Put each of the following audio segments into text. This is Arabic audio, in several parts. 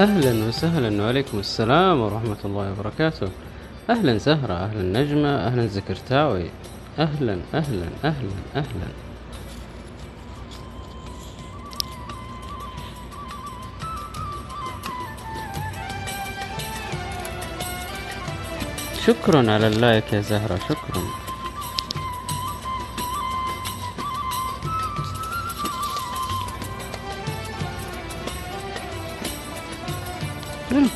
أهلا وسهلا وعليكم السلام ورحمة الله وبركاته. أهلا زهرة أهلا نجمة أهلا زكرتاوي. أهلا أهلا أهلا أهلا. شكرا على اللايك يا زهرة شكرا.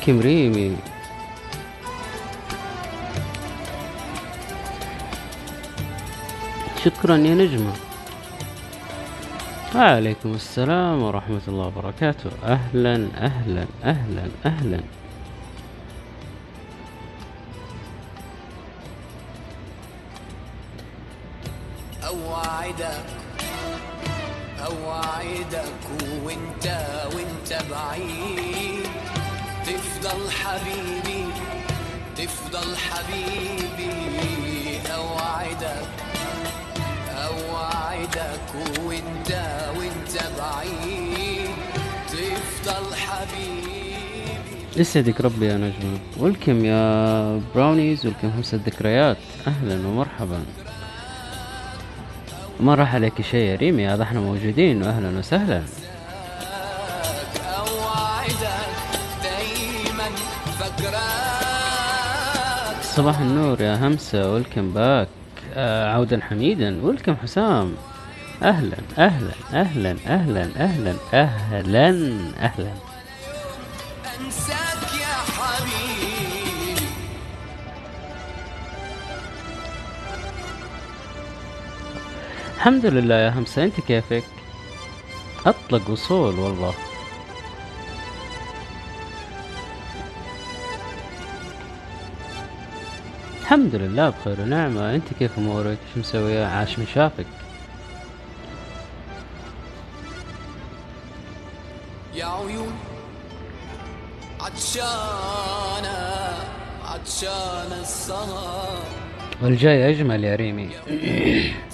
ملكم ريمي شكرا يا نجمة. وعليكم السلام ورحمة الله وبركاته. أهلا أهلا أهلا أهلا. أوعدك يسعدك ربي يا نجمة welcome يا Brownies welcome همسة ذكريات. أهلا ومرحبا. ما راح عليك شيء يا ريمي؟ هذا إحنا موجودين. واهلا وسهلا. صباح النور يا همسة. welcome back. آه عودا حميدا. welcome حسام. أهلا أهلا أهلا أهلا أهلا أهلا أهلا أنساك الحمد لله يا همسة أنت كيفك؟ أطلق وصول والله. الحمد لله بخير ونعمة. أنت كيف أمورك؟ شو مسوية عاش من شافك. يا عيون عطشانة عطشانة السهر والجاي أجمل يا ريمي.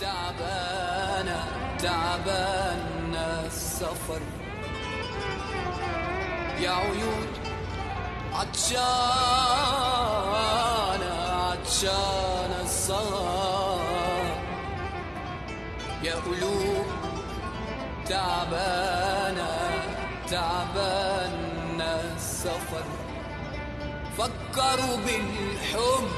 تعبانة تعبانة السفر. يا عيون عطشانة عطشانة السهر يا قلوب تعبانة تعبانة السفر. فكروا بالحب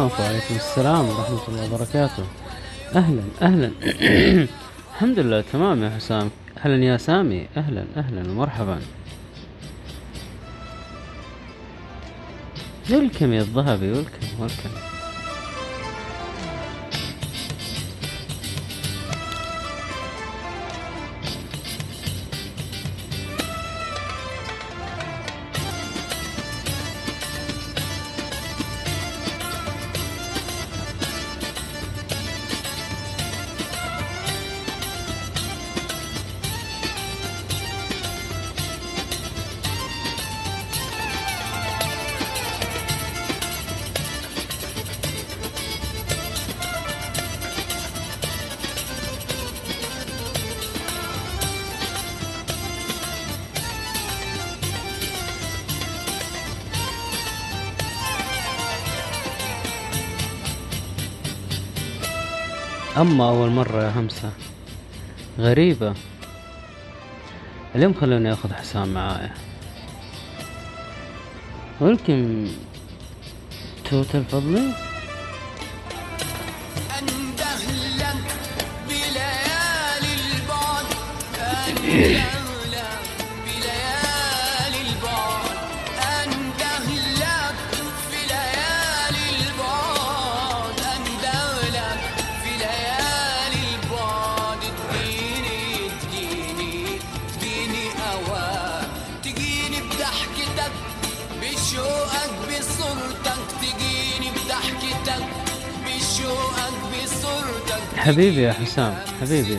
ناف وعليكم السلام ورحمة الله وبركاته. أهلا أهلا. الحمد لله تمام يا حسام. أهلا يا سامي. أهلا أهلا ومرحبا. ولكم يا الذهبي ولكم ولكم أما أول مرة يا همسة. غريبة. اليوم خلوني أخذ حسام معايا. ولكن توت الفضلي أندهلك بليالي البعد. حبيبي يا حسام حبيبي.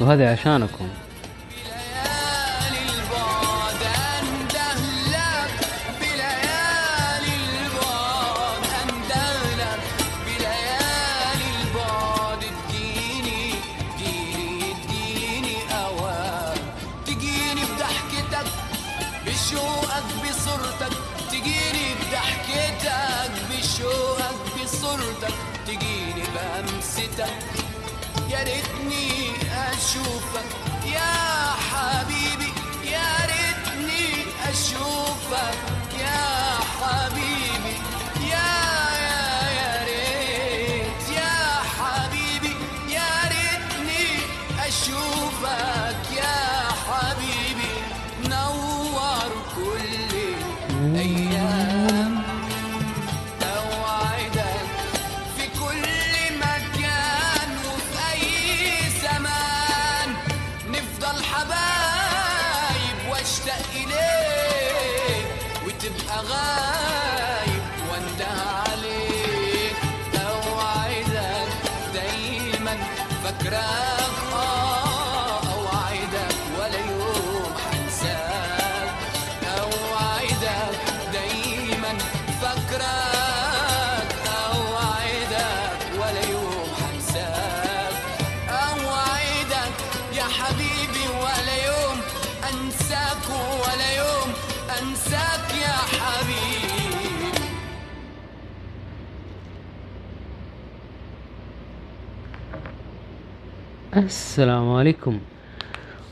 وهذا عشانكم. عليكم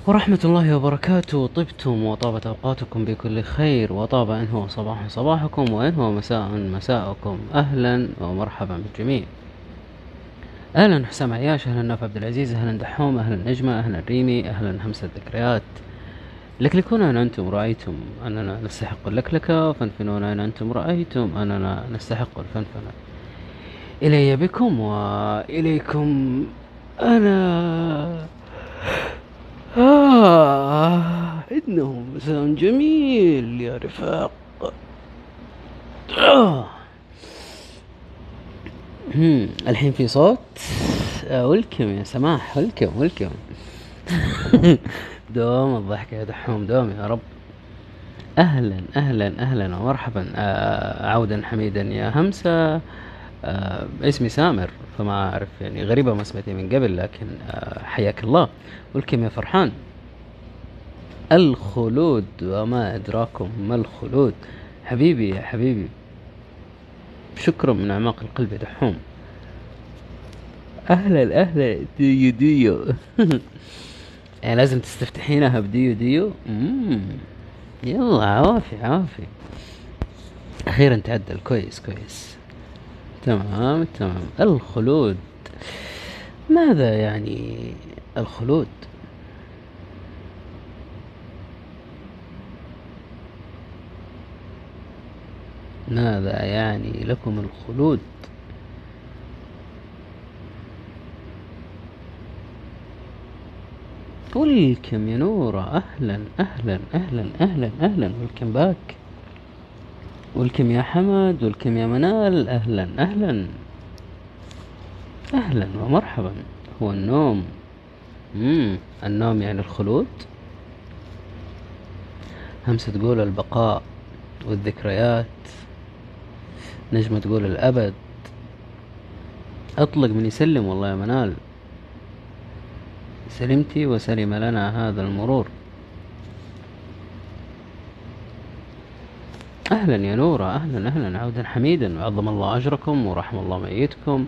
ورحمة الله وبركاته. طبتم وطابت أوقاتكم بكل خير وطاب إن هو صباح صباحكم وإن هو مساء مساءكم. أهلا ومرحبا بالجميع. أهلا حسام عياش أهلا ناف عبد العزيز أهلا دحوم أهلا نجمة أهلا ريمي أهلا همسة ذكريات لكلكونا إن أنتم رأيتم أننا نستحق اللكلكة فانفنونا إن أنتم رأيتم أننا نستحق الفنفنة. إلي بكم وإليكم أنا. آه إنه مساء جميل يا رفاق. آه. الحين في صوت. آه، ولكم يا سماح ولكم ولكم دوم الضحك يا دحوم دوم يا رب. أهلا أهلا أهلا ومرحبا. آه عودا حميدا يا همسة. آه اسمي سامر فما أعرف يعني غريبة ما سمعتي من قبل لكن آه حياك الله. ولكم يا فرحان. الخلود وما أدراكم ما الخلود. حبيبي يا حبيبي شكرا من أعماق القلب دحوم. أهلا أهلا ديو ديو. يعني لازم تستفتحينها بديو ديو. يلا عوافي عوافي أخيرا تعدل كويس كويس. تمام تمام. الخلود. ماذا يعني الخلود؟ ماذا يعني لكم الخلود؟ ولكم يا نورة أهلا أهلا أهلا أهلا أهلا. ولكم باك ولكم يا حمد ولكم يا منال أهلا أهلا. أهلا ومرحبا. هو النوم. مم. النوم يعني الخلود. همسة تقول البقاء والذكريات. نجمة تقول الأبد. أطلق من يسلم والله يا منال. سلمتي وسلم لنا هذا المرور. أهلا يا نورة أهلا أهلا. عودا حميدا. وعظم الله أجركم ورحم الله ميتكم.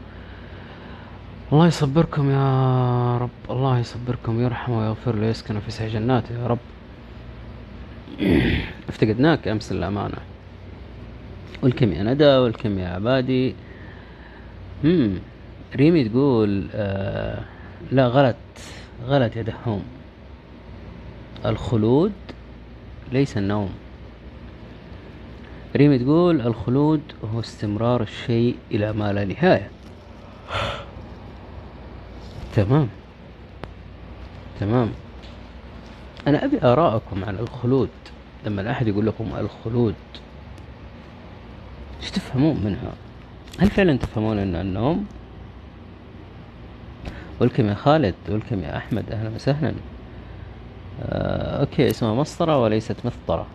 الله يصبركم يا رب. الله يصبركم يرحم ويغفر ويسكن في سعي جناته يا رب. افتقدناك أمس الأمانة والكم يا ندى والكم يا عبادي. هم ريمي تقول آه لا غلط غلط يا دحوم الخلود ليس النوم. ريمي تقول الخلود هو استمرار الشيء إلى ما لا نهاية. تمام. تمام. أنا أبي آراءكم عن الخلود. لما أحد يقول لكم الخلود إيش تفهمون منها؟ هل فعلا تفهمون أن النوم؟ ولكم يا خالد ولكم يا أحمد أهلا وسهلا. آه أوكي اسمها مسطرة وليست مسطرة.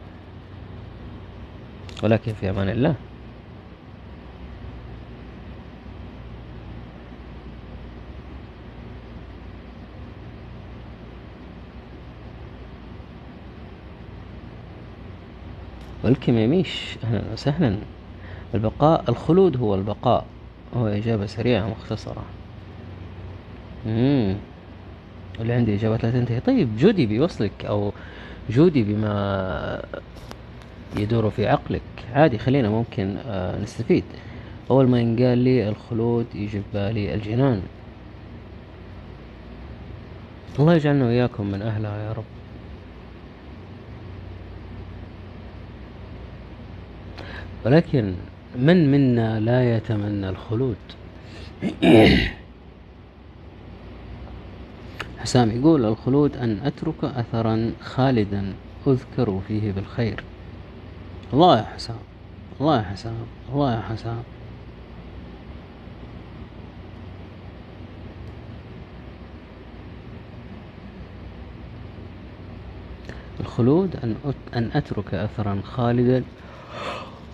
ولكن في أمان الله. ولكم يا ميش أهلا وسهلا. البقاء الخلود هو البقاء. هو إجابة سريعة مختصرة. مم. اللي عندي إجابات لا تنتهي. طيب جودي بيوصلك أو جودي بما يدور في عقلك. عادي خلينا ممكن آه نستفيد. أول ما ينقال لي الخلود يجي بالي الجنان. الله يجعلنا وإياكم من أهلها يا رب. ولكن من منا لا يتمنى الخلود؟ حسام يقول الخلود أن أترك أثرا خالدا أذكر فيه بالخير. الله يا حسام الله يا حسام الله يا حسام. الخلود أن أن أترك أثرا خالدا.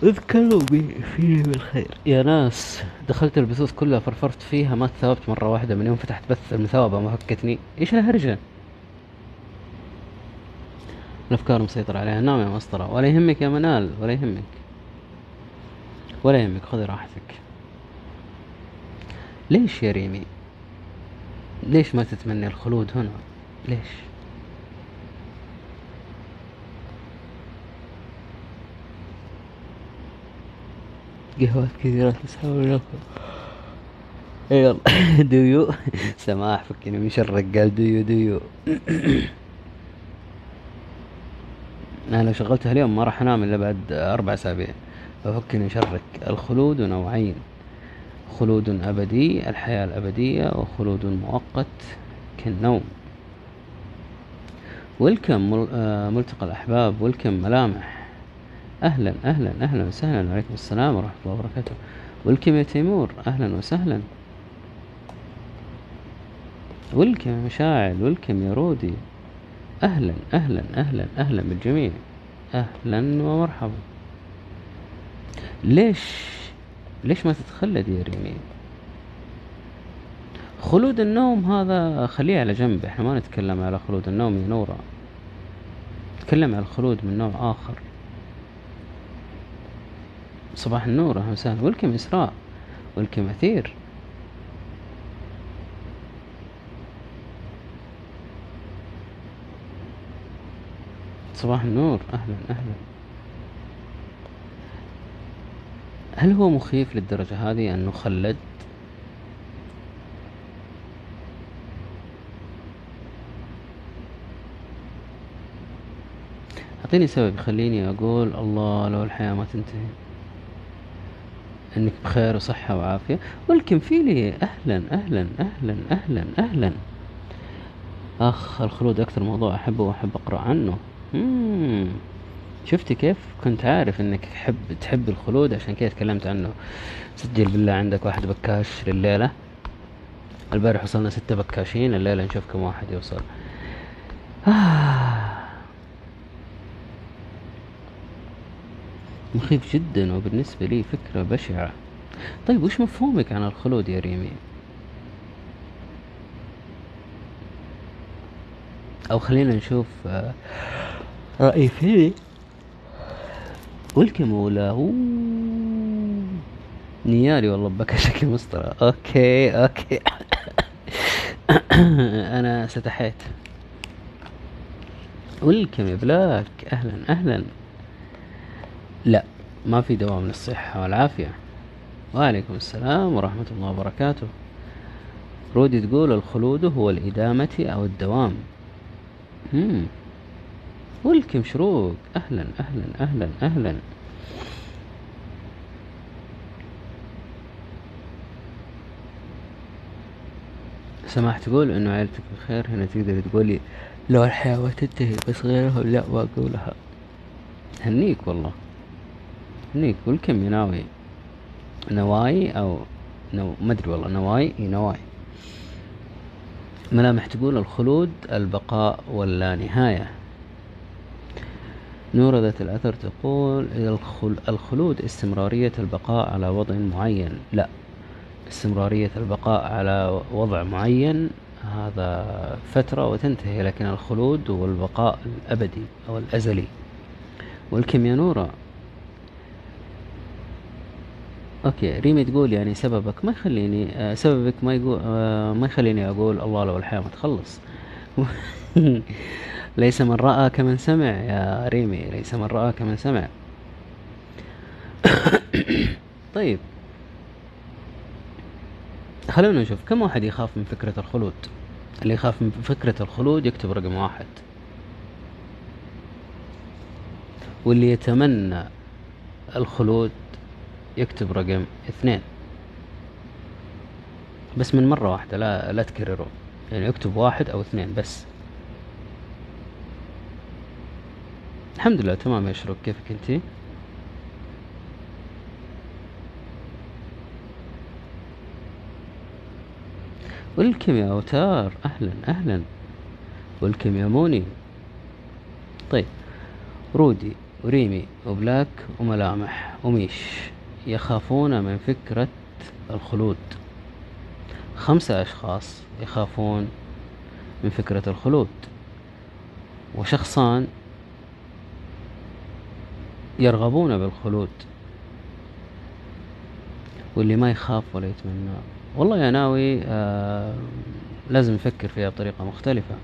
اذكروا بي فيه بالخير يا ناس دخلت البثوث كلها فرفرت فيها ما تثابت مرة واحدة من يوم فتحت بث المثابة ما فكتني. إيش الهرجة؟ الافكار مسيطرة عليها. نعم يا مسطرة. ولا يهمك يا منال ولا يهمك. ولا يهمك خذي راحتك. ليش يا ريمي؟ ليش ما تتمني الخلود هنا؟ ليش؟ قهوات كثيرة تسحب لكم. يلا ديو. سماح فكني من شرك قال ديو ديو. أنا لو شغلتها اليوم ما راح أنام إلا بعد أربع أسابيع. ففكني شرك الخلود نوعين خلود أبدي الحياة الأبدية وخلود مؤقت كالنوم. ولكم آه، ملتقى الأحباب ولكم ملامح. أهلا أهلا أهلا وسهلا. وعليكم السلام ورحمة الله وبركاته. ولكم يا تيمور أهلا وسهلا. ولكم يا مشاعل ولكم يا رودي. أهلا أهلا أهلا أهلا بالجميع. أهلا ومرحبا. ليش ليش ما تتخلد يا ريمي؟ خلود النوم هذا خليه على جنب. إحنا ما نتكلم على خلود النوم يا نورا نتكلم على الخلود من نوع آخر. صباح النور أهلا وسهلا. ولكم إسراء ولكم أثير. صباح النور. أهلا أهلا. هل هو مخيف للدرجة هذه أن نخلد؟ أعطيني سبب يخليني أقول الله لو الحياة ما تنتهي. إنك بخير وصحة وعافية. ولكن في لي أهلا أهلا أهلا أهلا أهلا. أخ الخلود أكثر موضوع أحبه وأحب أقرأ عنه. شفتي كيف؟ كنت عارف إنك تحب تحب الخلود عشان كذا تكلمت عنه. سجل بالله عندك واحد بكاش لليلة. البارح وصلنا ستة بكاشين الليلة نشوف كم واحد يوصل. آه. مخيف جدا وبالنسبة لي فكرة بشعة. طيب وش مفهومك عن الخلود يا ريمي؟ أو خلينا نشوف آه، رأي فيني ولكم ولا نيالي والله بكى شكل مسطرة. أوكي أوكي. أنا ستحيت. ولكم يا بلاك أهلا أهلا. لا ما في دوام للصحة والعافية. وعليكم السلام ورحمة الله وبركاته. رودي تقول الخلود هو الإدامة أو الدوام. مم. ولكم شروق أهلا أهلا أهلا أهلا. سماح تقول إنه عيلتك بخير؟ هنا تقدر تقولي لو الحياة تنتهي بس غيرهم لا ما اقولها هنيك والله. هنيك. والكم يناوي نواي أو نو ما أدري والله. نواي؟ إي نواي. ملامح تقول الخلود البقاء واللا نهاية. ذات الأثر تقول الخل... الخلود استمرارية البقاء على وضع معين. لا استمرارية البقاء على وضع معين هذا فترة وتنتهي لكن الخلود هو البقاء الأبدي أو الأزلي. والكيمياء نورة أوكي ريمي تقول يعني سببك ما يخليني آه سببك ما يقول آه ما يخليني أقول الله لو الحياة ما تخلص. ليس من رأى كمن سمع يا ريمي ليس من رأى كمن سمع. طيب. خلونا نشوف كم واحد يخاف من فكرة الخلود؟ اللي يخاف من فكرة الخلود يكتب رقم واحد. واللي يتمنى الخلود يكتب رقم اثنين. بس من مرة واحدة لا لا تكرروا يعني اكتب واحد أو اثنين بس. الحمد لله تمام يا شروق. كيفك انتي ولكم يا أوتار. أهلا أهلا. ولكم يا موني. طيب رودي وريمي وبلاك وملامح وميش يخافون من فكرة الخلود. خمسة أشخاص يخافون من فكرة الخلود. وشخصان يرغبون بالخلود. واللي ما يخاف ولا يتمنى. والله يا ناوي آه لازم نفكر فيها بطريقة مختلفة.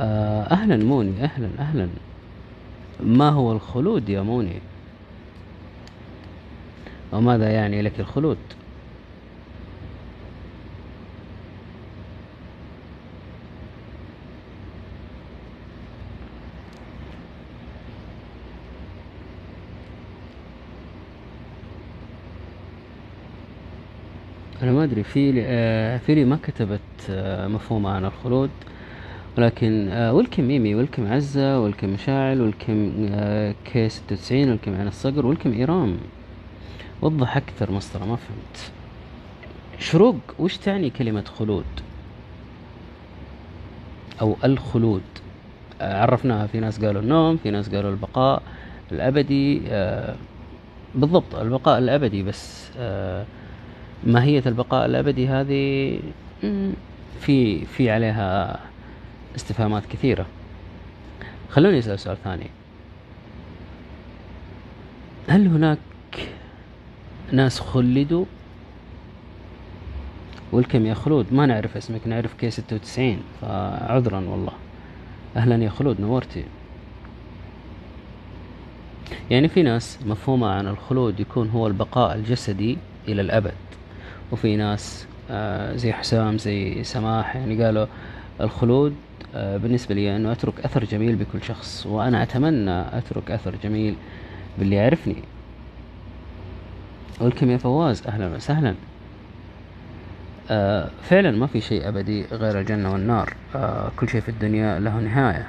آه أهلا موني أهلا أهلا. ما هو الخلود يا موني؟ وماذا يعني لك الخلود؟ أدري في آه في ما كتبت آه مفهوم عن الخلود. ولكن آه ولكم ميمي ولكم عزة ولكم مشاعل ولكم كي ستة وتسعين عين الصقر ولكم إيرام. وضح أكثر مسطرة ما فهمت. شروق وش تعني كلمة خلود؟ أو الخلود. عرفناها في ناس قالوا النوم في ناس قالوا البقاء الأبدي آه بالضبط البقاء الأبدي بس ماهية البقاء الأبدي هذه في في عليها استفهامات كثيرة. خلوني أسأل سؤال ثاني. هل هناك ناس خلدوا؟ والكم يا خلود؟ ما نعرف اسمك نعرف كي ستة وتسعين فعذرا والله. أهلا يا خلود نورتي. يعني في ناس مفهومها عن الخلود يكون هو البقاء الجسدي إلى الأبد. وفي ناس آه، زي حسام زي سماح يعني قالوا الخلود آه، بالنسبة لي أنه أترك أثر جميل بكل شخص وأنا أتمنى أترك أثر جميل باللي يعرفني. ولكم يا فواز؟ أهلا وسهلا. آه فعلا ما في شيء أبدي غير الجنة والنار. كل شيء في الدنيا له نهاية.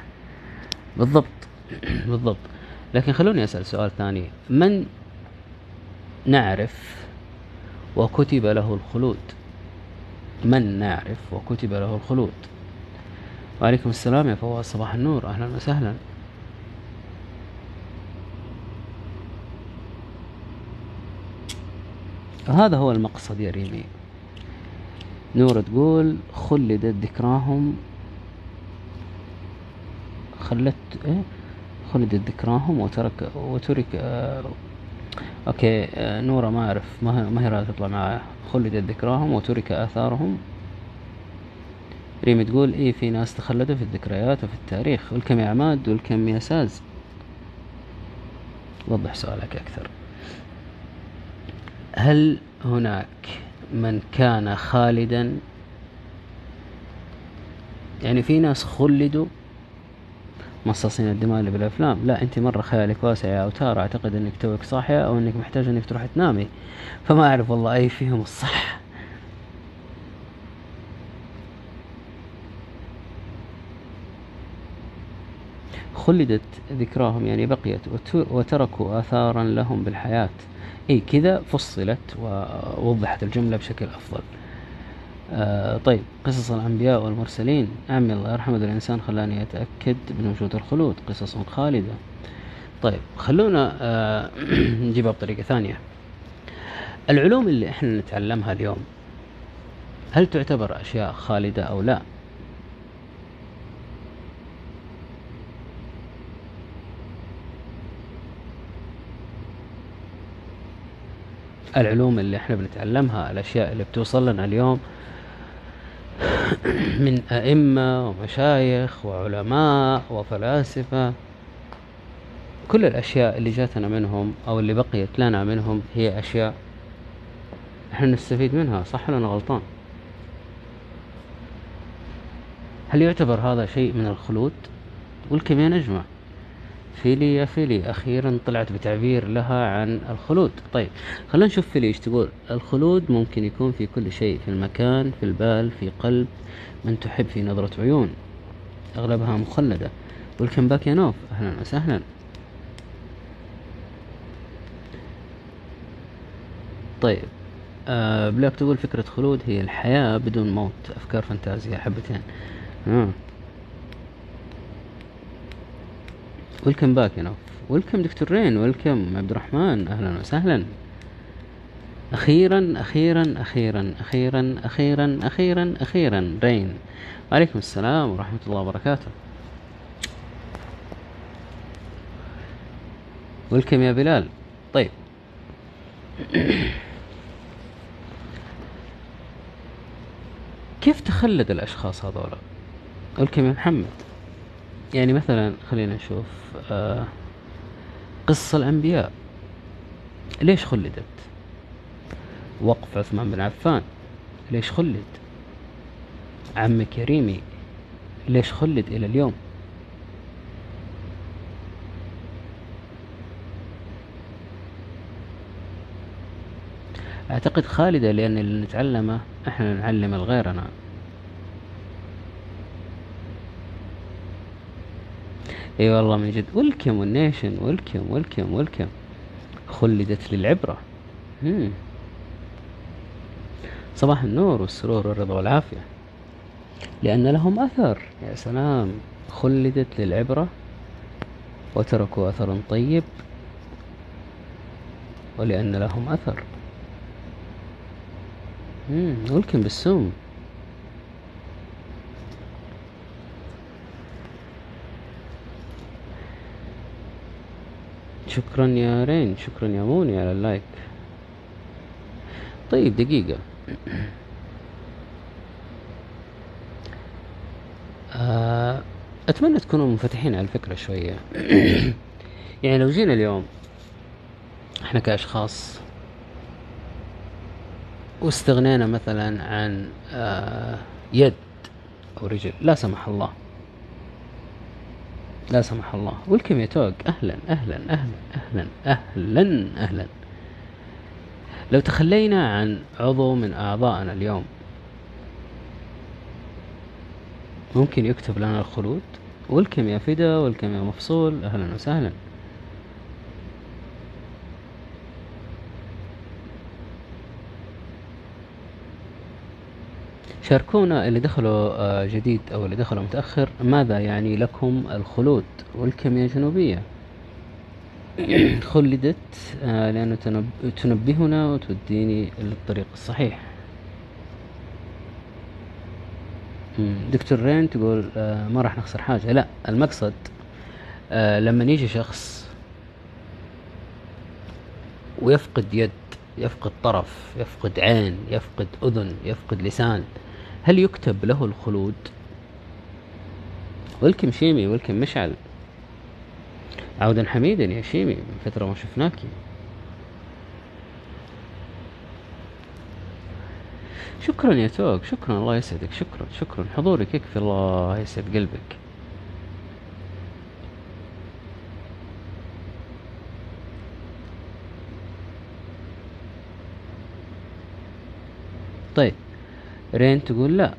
بالضبط. بالضبط. لكن خلوني أسأل سؤال ثاني. من نعرف وكتب له الخلود. من نعرف وكتب له الخلود؟ وعليكم السلام يا فواز صباح النور أهلا وسهلا. هذا هو المقصد يا ريمي. نورة تقول خلدت ذكراهم. خلت إيه؟ خلدت ذكراهم وترك وترك آه أوكي آه نورة ما أعرف ما ما هي راضية تطلع معايا. خلدت ذكراهم وترك آثارهم. ريم تقول إيه في ناس تخلدوا في الذكريات وفي التاريخ والكم يا عماد والكم يا ساز. وضح سؤالك أكثر. هل هناك من كان خالدا؟ يعني في ناس خلدوا مصاصين الدماء اللي بالأفلام. لا انت مرة خيالك واسع يا أوتار. أعتقد إنك توك صاحية أو إنك محتاجه إنك تروح تنامي. فما أعرف والله أي فيهم الصح. خلدت ذكراهم يعني بقيت وتركوا آثارا لهم بالحياة. إي كذا فصلت ووضحت الجملة بشكل أفضل. آه طيب قصص الأنبياء والمرسلين. عمي الله يرحمه. الإنسان خلاني أتأكد من وجود الخلود. قصص خالدة. طيب خلونا آه نجيبها بطريقة ثانية. العلوم اللي إحنا نتعلمها اليوم هل تعتبر أشياء خالدة أو لا؟ العلوم اللي إحنا بنتعلمها الأشياء اللي بتوصل لنا اليوم من أئمة ومشايخ وعلماء وفلاسفة. كل الأشياء اللي جاتنا منهم أو اللي بقيت لنا منهم هي أشياء إحنا نستفيد منها صح ولا أنا غلطان؟ هل يعتبر هذا شيء من الخلود؟ والكم نجمه فيلي يا فيلي. أخيرا طلعت بتعبير لها عن الخلود. طيب خلينا نشوف فيلي إيش تقول. الخلود ممكن يكون في كل شيء في المكان في البال في قلب. من تحب في نظرة عيون. أغلبها مخلدة. welcome back يا نوف. أهلا وسهلا. طيب آه بلاك تقول فكرة خلود هي الحياة بدون موت. أفكار فانتازية حبتين. آه. ويلكم باك يا نوف ويلكم دكتور رين ويلكم عبد الرحمن أهلا وسهلا أخيرا أخيرا أخيرا أخيرا أخيرا أخيرا أخيرا رين وعليكم السلام ورحمه الله وبركاته ويلكم يا بلال طيب كيف تخلد الأشخاص هذولا ويلكم يا محمد يعني مثلا خلينا نشوف آه قصص الأنبياء. ليش خلدت؟ وقف عثمان بن عفان. ليش خلد؟ عم كريمي. ليش خلد إلى اليوم؟ أعتقد خالدة لأن اللي نتعلمه إحنا نعلم الغيرنا إي والله من جد. ولكم والنيشن ولكم ولكم ولكم خلدت للعبرة. مم. صباح النور والسرور والرضا والعافية. لأن لهم أثر. يا سلام. خلدت للعبرة. وتركوا أثر طيب. ولأن لهم أثر. مم. ولكم بالسوم. شكرا يا رين شكرا يا موني على اللايك. طيب دقيقة. آه، أتمنى تكونوا منفتحين على الفكرة شوية. يعني لو جينا اليوم إحنا كأشخاص واستغنينا مثلا عن آه، يد أو رجل لا سمح الله. لا سمح الله. والكم يا توق أهلا أهلا أهلا أهلا أهلا أهلا. لو تخلينا عن عضو من أعضائنا اليوم ممكن يكتب لنا الخلود؟ والكم يا فدا والكم يا مفصول. أهلا وسهلا. شاركونا اللي دخلوا آه، جديد أو اللي دخلوا متأخر ماذا يعني لكم الخلود والكيمياء الجنوبية؟ خلدت آه، لأنه تنب- تنبهنا وتوديني للطريق الصحيح. دكتور رين تقول آه، ما راح نخسر حاجة. لا المقصد لما يجي شخص ويفقد يد يفقد طرف يفقد عين يفقد أذن يفقد لسان هل يكتب له الخلود؟ ولكم شيمي ولكم مشعل. عودا حميدا يا شيمي من فترة ما شفناكي شكرا يا توك شكرا الله يسعدك شكرا شكرا. حضورك يكفي الله يسعد قلبك. طيب. رين تقول لا.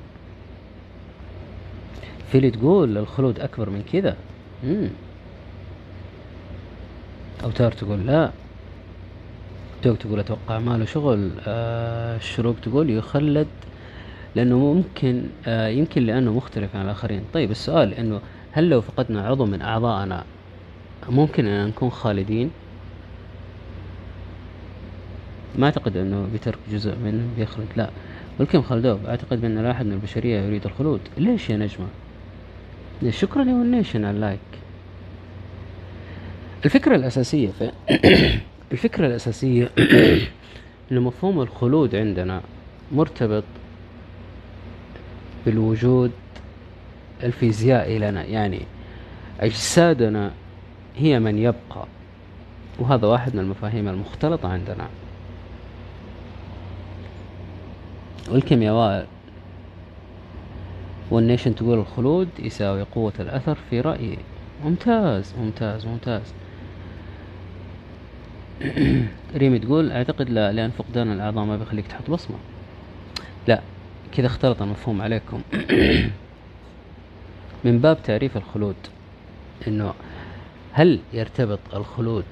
فيلي تقول الخلود أكبر من كذا. أوتار تقول لا. توك تقول أتوقع ما له شغل. آه الشروق تقول يخلد لأنه ممكن آه يمكن لأنه مختلف عن الآخرين. طيب السؤال إنه هل لو فقدنا عضو من أعضائنا ممكن أن نكون خالدين؟ ما أعتقد أنه بترك جزء منه بيخلد لا. ولكن خلدوب أعتقد بأن لا أحد من البشرية يريد الخلود. ليش يا نجمة؟ شكرا يا ونيشن على ال like الفكرة الأساسية في الفكرة الأساسية أن مفهوم الخلود عندنا مرتبط بالوجود الفيزيائي لنا. يعني أجسادنا هي من يبقى وهذا واحد من المفاهيم المختلطة عندنا. والكيمياء والنيشن تقول الخلود يساوي قوة الأثر في رأيي. ممتاز ممتاز ممتاز. ريمي تقول أعتقد لا لأن فقدان الأعضاء ما بيخليك تحط بصمة. لا كذا اختلط المفهوم عليكم. من باب تعريف الخلود إنه هل يرتبط الخلود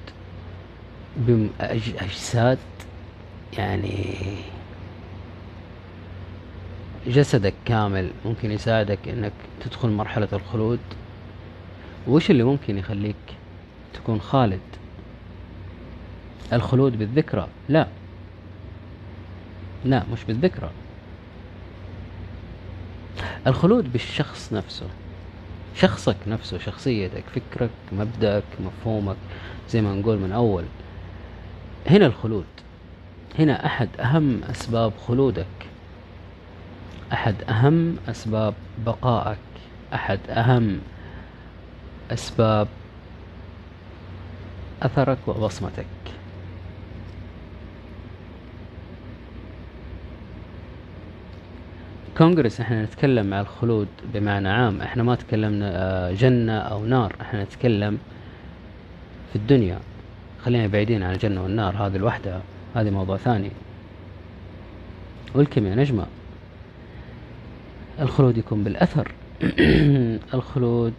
بأجساد يعني جسدك كامل ممكن يساعدك إنك تدخل مرحلة الخلود؟ وش اللي ممكن يخليك تكون خالد؟ الخلود بالذكرى؟ لا. لا مش بالذكرى. الخلود بالشخص نفسه. شخصك نفسه شخصيتك فكرك مبدأك مفهومك زي ما نقول من أول. هنا الخلود. هنا أحد أهم أسباب خلودك. أحد أهم أسباب بقائك أحد أهم أسباب أثرك وبصمتك. كونغرس إحنا نتكلم عن الخلود بمعنى عام. إحنا ما تكلمنا آه، جنة أو نار. إحنا نتكلم في الدنيا. خلينا بعيدين عن الجنة والنار هذه الوحدة هذه موضوع ثاني. والكيمياء نجمة. الخلود يكون بالأثر. الخلود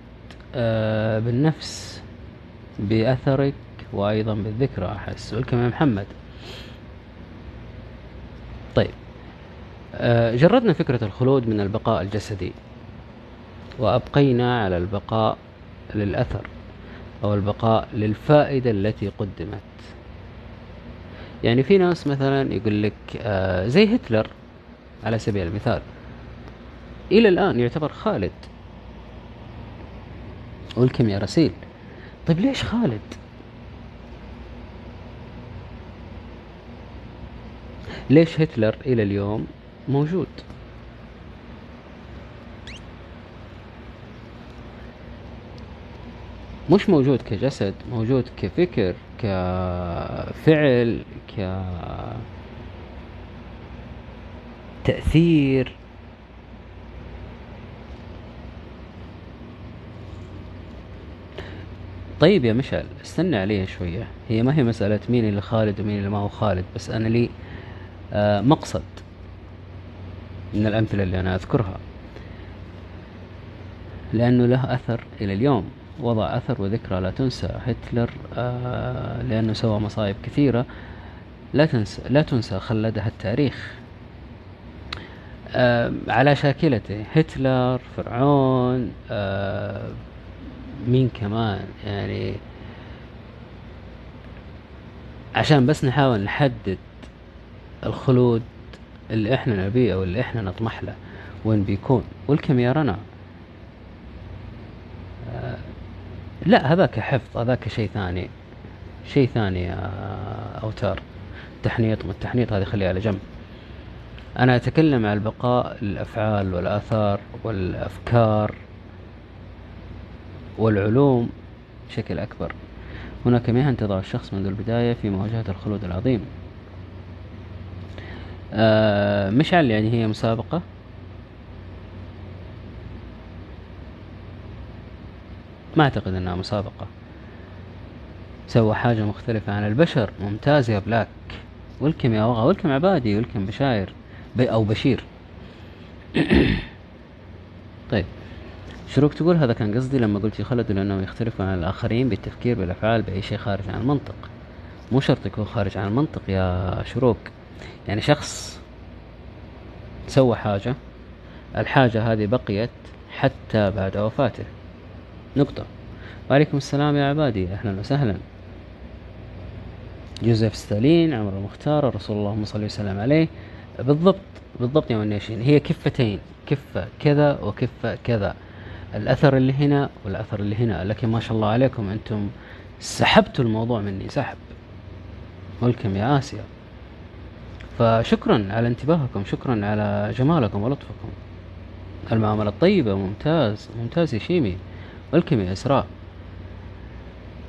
آه، بالنفس بأثرك وأيضا بالذكرى أحس. والكيمياء محمد. طيب. آه، جردنا فكرة الخلود من البقاء الجسدي وأبقينا على البقاء للأثر أو البقاء للفائدة التي قدمت. يعني في ناس مثلا يقول لك آه، زي هتلر على سبيل المثال. إلى الآن يعتبر خالد. والكيمياء رسيل طيب ليش خالد؟ ليش هتلر إلى اليوم موجود؟ مش موجود كجسد موجود كفكر كفعل ك تأثير. طيب يا مشعل استنى علي شوية. هي ما هي مسألة مين اللي خالد ومين اللي ما هو خالد بس أنا لي آه مقصد من الأمثلة اللي أنا أذكرها. لأنه له أثر إلى اليوم وضع أثر وذكرى لا تنسى. هتلر آه لأنه سوى مصايب كثيرة. لا تنسى لا تنسى خلدها التاريخ. آه على شاكلته. هتلر فرعون آه مين كمان؟ يعني عشان بس نحاول نحدد الخلود اللي إحنا نبيه أو اللي إحنا نطمح له وين بيكون. والكم يرانا آه لا هذاك حفظ هذاك شيء ثاني. شيء ثاني يا أوتار. تحنيط والتحنيط هذه خليها على جنب. أنا أتكلم عن البقاء الأفعال والآثار والأفكار. والعلوم بشكل أكبر. هناك مهن تضع الشخص منذ البداية في مواجهة الخلود العظيم. آه مشعل يعني هي مسابقة؟ ما أعتقد أنها مسابقة. سوى حاجة مختلفة عن البشر. ممتاز يا بلاك. ولكم يا وغا ولكم عبادي ولكم بشاير أو بشير. طيب. شروق تقول هذا كان قصدي لما قلت يخلدوا لأنهم يختلفون عن الآخرين بالتفكير بالأفعال بأي شيء خارج عن المنطق. مو شرط يكون خارج عن المنطق يا شروق. يعني شخص سوى حاجة الحاجة هذه بقيت حتى بعد وفاته. نقطة. وعليكم السلام يا عبادي. أهلا وسهلا. جوزيف ستالين عمر المختار الرسول اللهم صل وسلم عليه. بالضبط بالضبط يا منيشين. هي كفتين كفة كذا وكفة كذا. الأثر اللي هنا والأثر اللي هنا. لكن ما شاء الله عليكم أنتم سحبتوا الموضوع مني سحب. ولكم يا آسيا. فشكرا على انتباهكم شكرا على جمالكم ولطفكم. المعاملة الطيبة ممتاز ممتاز يا شيمي. ولكم يا إسراء.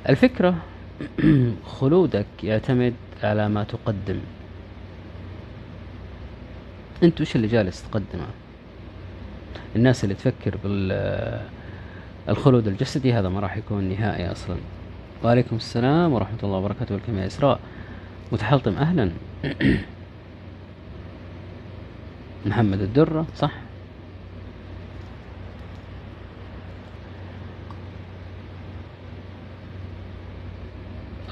الفكرة خلودك يعتمد على ما تقدم. أنت وش اللي جالس تقدمه؟ الناس اللي تفكر بالخلود الجسدي هذا ما راح يكون نهائي أصلا. وعليكم السلام ورحمة الله وبركاته. والكم يا إسراء. متحلطم أهلا. محمد الدرة صح؟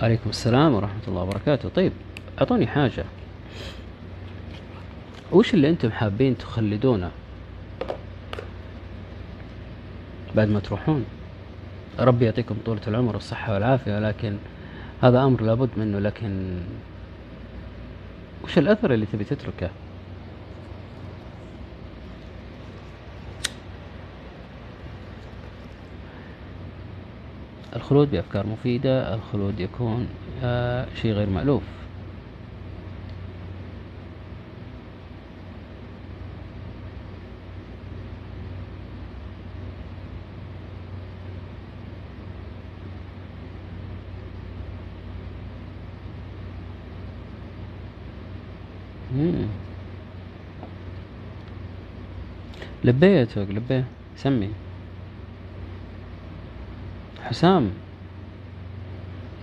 عليكم السلام ورحمة الله وبركاته. طيب أعطوني حاجة. وش اللي أنتم حابين تخلدونه؟ بعد ما تروحون. ربي يعطيكم طولة العمر والصحة والعافية لكن هذا أمر لابد منه لكن وش الأثر اللي تبي تتركه؟ الخلود بأفكار مفيدة الخلود يكون آه شيء غير مألوف. لبيه يا توق لبيه. سمي. حسام.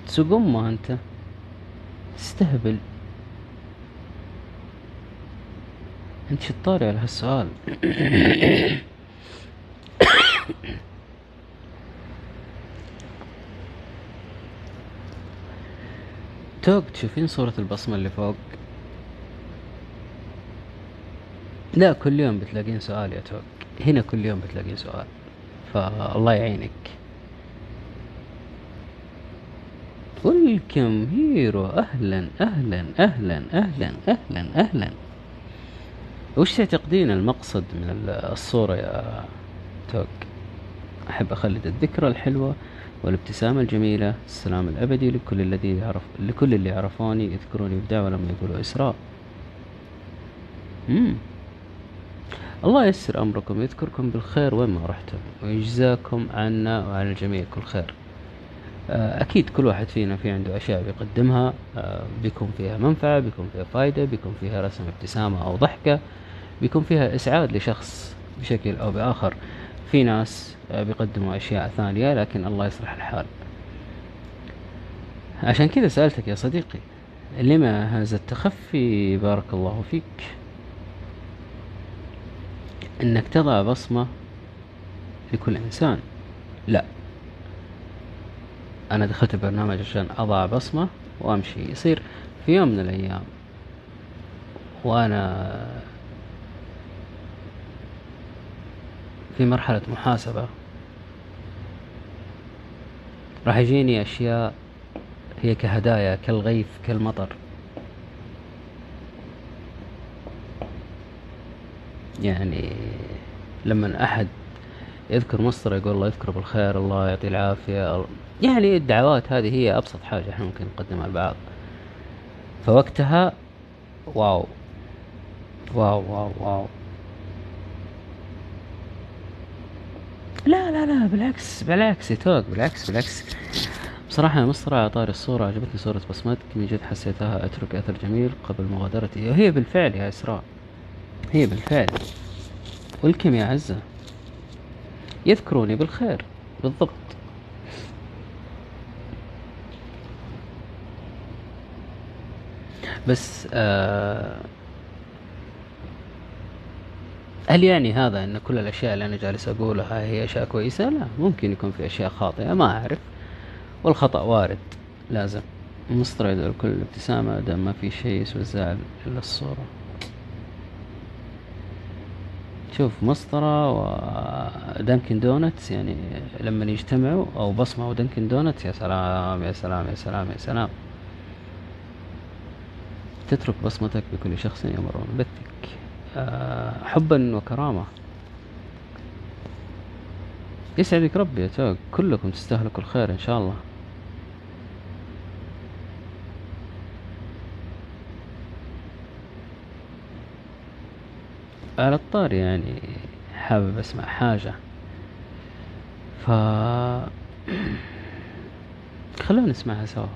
تسوق أمه أنت. تستهبل أنت شطاري على هالسؤال؟ توك تشوفين صورة البصمة اللي فوق؟ لا كل يوم بتلاقين سؤال يا توك. هنا كل يوم بتلاقين سؤال. فالله يعينك. ويلكم هيرو أهلا أهلا أهلا أهلا أهلا أهلا. وش تعتقدين المقصد من الصورة يا توك؟ أحب أخلد الذكرى الحلوة والابتسامة الجميلة. السلام الأبدي لكل الذي يعرف لكل اللي يعرفوني يذكروني بدعوة لما يقولوا إسراء. مم. الله يسر أمركم يذكركم بالخير وين ما رحتم ويجزاكم عنا وعن الجميع كل خير. آه، أكيد كل واحد فينا في عنده أشياء بيقدمها آه، بيكون فيها منفعة بيكون فيها فايدة بيكون فيها رسم ابتسامة أو ضحكة بيكون فيها إسعاد لشخص بشكل أو بآخر. في ناس آه، بيقدموا أشياء ثانية لكن الله يصلح الحال. عشان كذا سألتك يا صديقي لما هذا التخفي بارك الله فيك؟ إنك تضع بصمة لكل إنسان. لا. أنا دخلت البرنامج عشان أضع بصمة وأمشي. يصير في يوم من الأيام وأنا في مرحلة محاسبة راح يجيني أشياء هي كهدايا كالغيث كالمطر. يعني لما أحد يذكر مصر يقول الله يذكره بالخير الله يعطيه العافية ال- يعني الدعوات هذه هي أبسط حاجة إحنا ممكن نقدمها لبعض فوقتها wow. wow wow wow. لا لا لا بالعكس بالعكس يا توك بالعكس بالعكس. بصراحة مصر على طاري الصورة عجبتني صورة بصمتك من جد حسيتها أترك أثر جميل قبل مغادرتي. وهي بالفعل يا إسراء. هي بالفعل. والكم يا عزة؟ يذكروني بالخير. بالضبط. بس آه هل يعني هذا إن كل الأشياء اللي أنا جالس أقولها هي أشياء كويسة؟ لا. ممكن يكون في أشياء خاطئة ما أعرف. والخطأ وارد. لازم. مستعد لكل ابتسامة دام ما في شيء يسوى الزعل إلا الصورة. شوف مسطرة ودانكن دونتس يعني لما يجتمعوا أو بصمة ودانكن دونتس يا سلام يا سلام يا سلام يا سلام. تترك بصمتك بكل شخص يمرون بك آه، حبا وكرامة. يسعدك ربي يا توك. كلكم تستاهلوا كل خير إن شاء الله. على الطار يعني حابب أسمع حاجة. ف خلونا نسمعها سوا.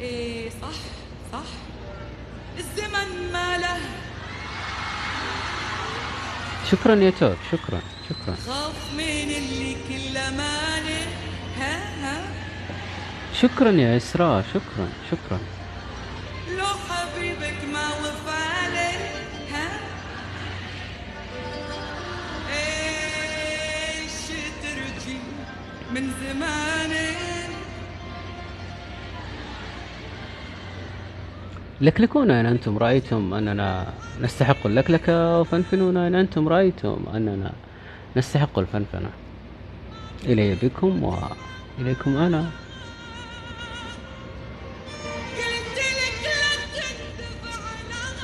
إيه صح صح. الزمن ما له. شكرا يا توك شكرا شكرا. خاف من اللي كل مانع ها ها. شكرا يا إسراء شكرا شكرا. لو حبيبك ما وفالي ها؟ إيش ترجي من زماني لكلكونا إن أنتم رأيتم أننا نستحق اللكلكة وفنفنونا إن أنتم رأيتم أننا نستحق الفنفنة. إلي بكم وإليكم أنا.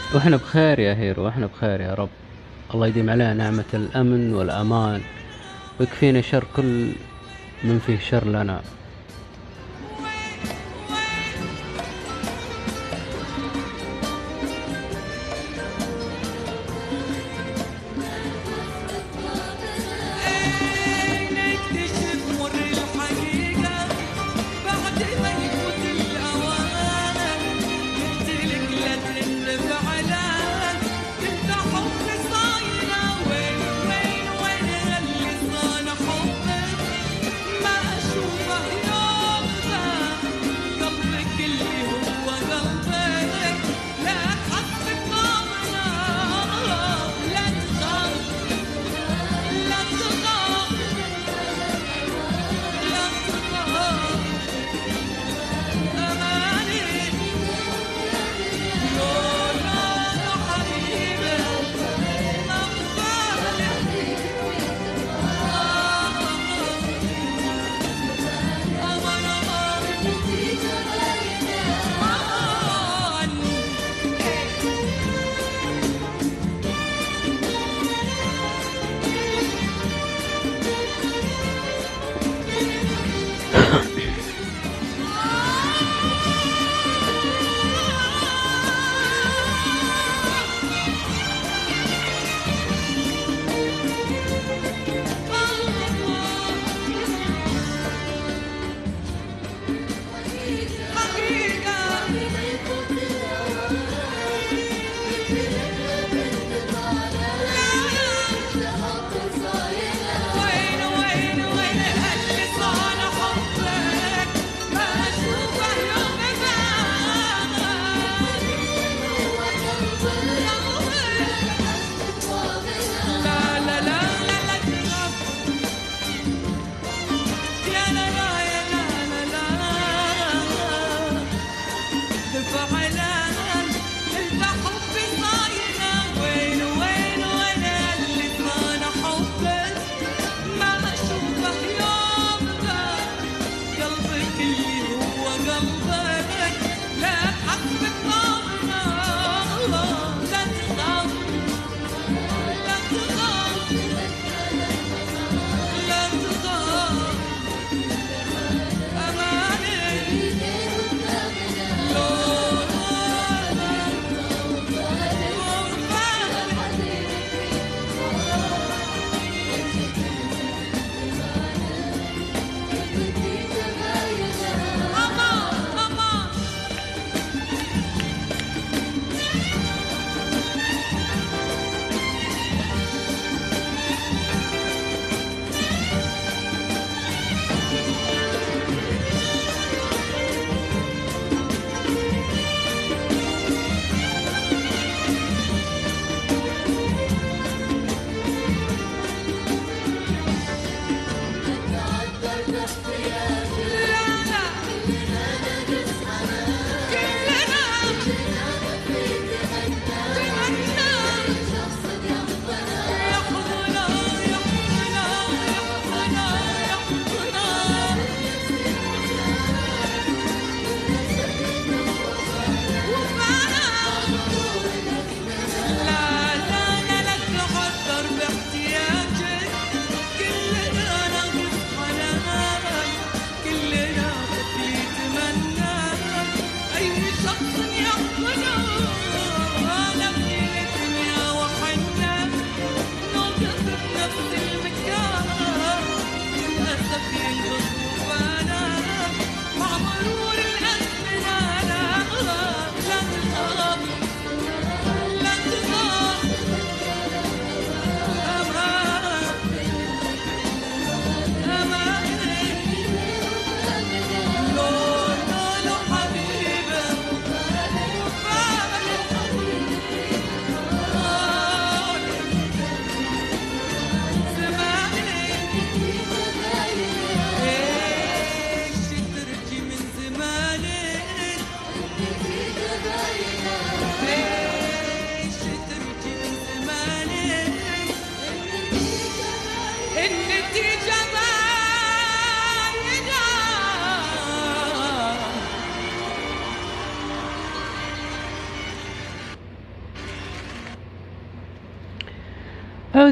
على وإحنا بخير يا هيرو وإحنا بخير يا رب. الله يديم علينا نعمة الأمن والأمان ويكفينا شر كل من فيه شر لنا.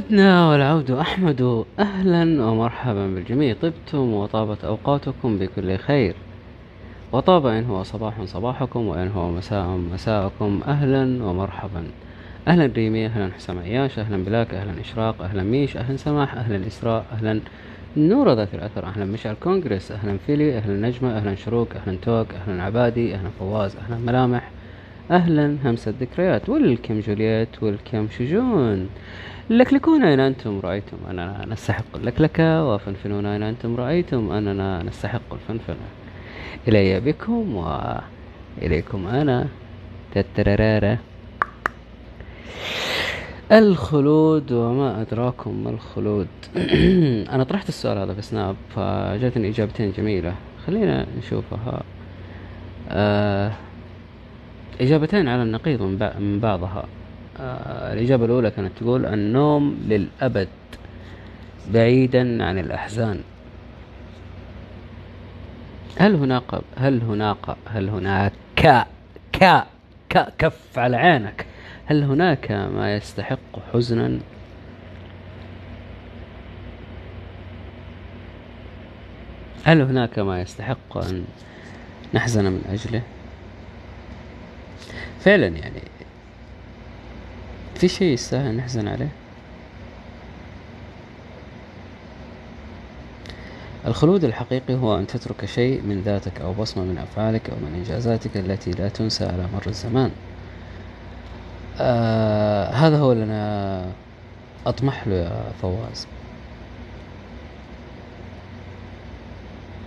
عدنا والعود أحمد أهلا ومرحبا بالجميع. طبتم وطابت أوقاتكم بكل خير. وطاب إن هو صباح صباحكم وإن هو مساء مساءكم. أهلا ومرحبا. أهلا ريمي أهلا حسام عياش أهلا بلاك أهلا إشراق أهلا ميش أهلا سماح أهلا إسراء أهلا نورة ذات الأثر. أهلا مشعل كونغرس أهلا فيلي أهلا نجمة أهلا شروق أهلا توك أهلا عبادي أهلا فواز أهلا ملامح. أهلا همسة ذكريات والكم جولييت والكم شجون. لكلكون أين أنتم؟ رأيتم أننا نستحق اللكلكة وفنفنون أين أنتم؟ رأيتم أننا نستحق الفنفنة. إلي بكم وإليكم أنا. تتررارة الخلود وما أدراكم ما الخلود. أنا طرحت السؤال هذا في سناب فجاتني إجابتين جميلة. خلينا نشوفها. آه إجابتين على النقيض من, بع- من بعضها. آه الإجابة الأولى كانت تقول النوم للأبد بعيدا عن الأحزان. هل هناك هل هناك هل هناك ك ك ك كف على عينك؟ هل هناك ما يستحق حزنا؟ هل هناك ما يستحق أن نحزن من أجله؟ فعلا يعني. في شيء يستاهل نحزن عليه؟ الخلود الحقيقي هو أن تترك شيء من ذاتك أو بصمة من أفعالك أو من إنجازاتك التي لا تنسى على مر الزمان. آه هذا هو اللي أنا أطمح له يا فواز.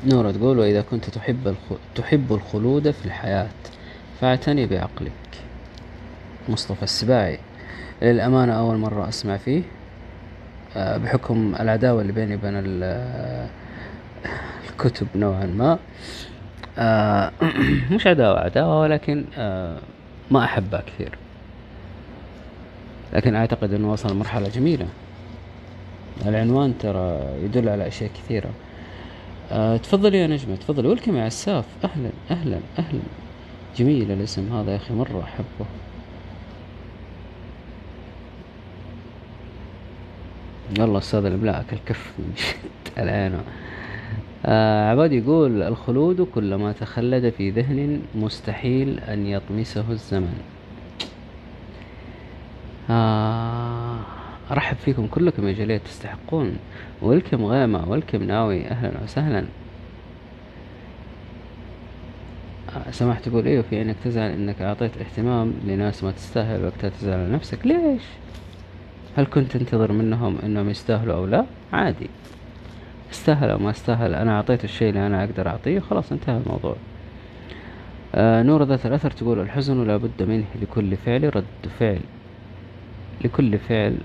نورة تقول وإذا كنت تحب. تحب الخلود في الحياة. فاعتني بعقلك. مصطفى السباعي. للأمانة أول مرة أسمع فيه آه، بحكم العداوة اللي بيني وبين ال- الكتب نوعا ما. آه مش عداوة عداوة ولكن آه ما أحبها كثير. لكن أعتقد أنه وصل مرحلة جميلة. العنوان ترى يدل على أشياء كثيرة. آه تفضلي يا نجمة تفضلي. ولكم يا عساف أهلا أهلا أهلا. جميل الاسم هذا يا أخي مرة أحبه. يلا أستاذ الإملاء أكل كف من شد العين آه عباد يقول الخلود كلما تخلد في ذهن مستحيل أن يطمسه الزمن. آه أرحب فيكم كلكم يا جليل تستحقون. ولكم غيمة ولكم ناوي أهلا وسهلا. سمحت تقول أيوه في انك تزعل إنك أعطيت اهتمام لناس ما تستاهل وقتها تزعل على نفسك. ليش؟ هل كنت تنتظر منهم إنهم يستاهلوا أو لا؟ عادي. استاهل أو ما استاهل أنا أعطيت الشيء اللي أنا أقدر أعطيه خلاص انتهى الموضوع. آه نور ذات الأثر تقول الحزن لا بد منه لكل فعل رد فعل. لكل فعل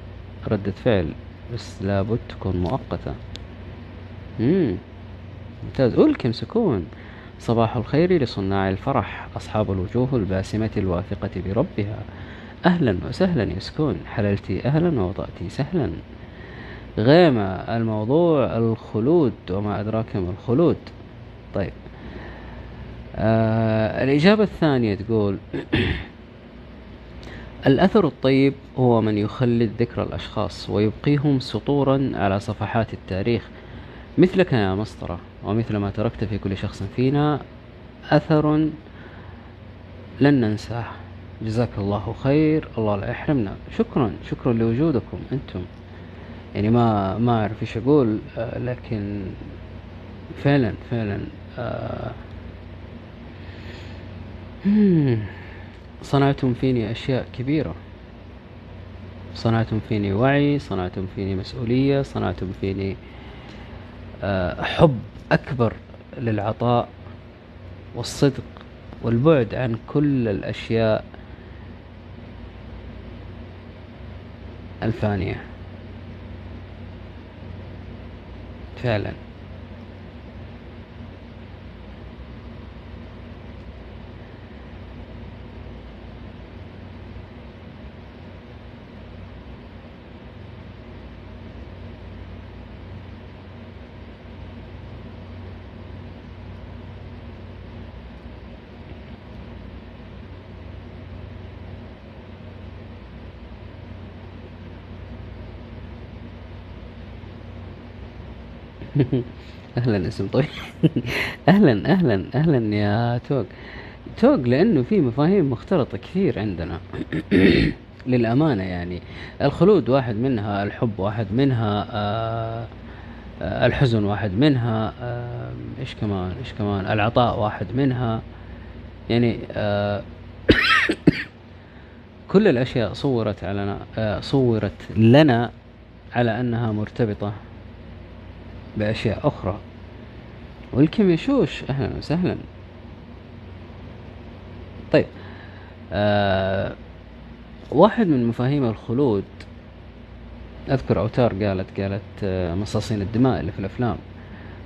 ردة فعل بس لابد تكون مؤقتة. مم. ممتاز. ألكم سكون. صباح الخير لصناع الفرح أصحاب الوجوه الباسمة الواثقة بربها. أهلا وسهلا يا سكون حللتي أهلا ووطأتي سهلا. غيمة الموضوع الخلود وما أدراك ما الخلود. طيب. آه الإجابة الثانية تقول الأثر الطيب هو من يخلد ذكر الأشخاص ويبقيهم سطورا على صفحات التاريخ مثلك يا مسطرة. ومثل ما تركت في كل شخص فينا أثر لن ننساه. جزاك الله خير الله لا يحرمنا. شكرا شكرا لوجودكم أنتم. يعني ما ما أعرف إيش أقول آه، لكن فعلا فعلا آه. صنعتم فيني أشياء كبيرة. صنعتم فيني وعي صنعتم فيني مسؤولية صنعتم فيني آه، حب. أكبر للعطاء والصدق والبعد عن كل الأشياء الفانية. فعلا. أهلا اسم. طويل أهلا أهلا أهلا يا توق. توق لأنه في مفاهيم مختلطة كثير عندنا. للأمانة يعني. الخلود واحد منها الحب واحد منها آه الحزن واحد منها آه إيش كمان إيش كمان العطاء واحد منها. يعني آه كل الأشياء صورت على آه صورت لنا على أنها مرتبطة بأشياء أخرى. welcome يشوش أهلا وسهلا. طيب آه واحد من مفاهيم الخلود أذكر أوتار قالت قالت آه مصاصين الدماء اللي في الأفلام.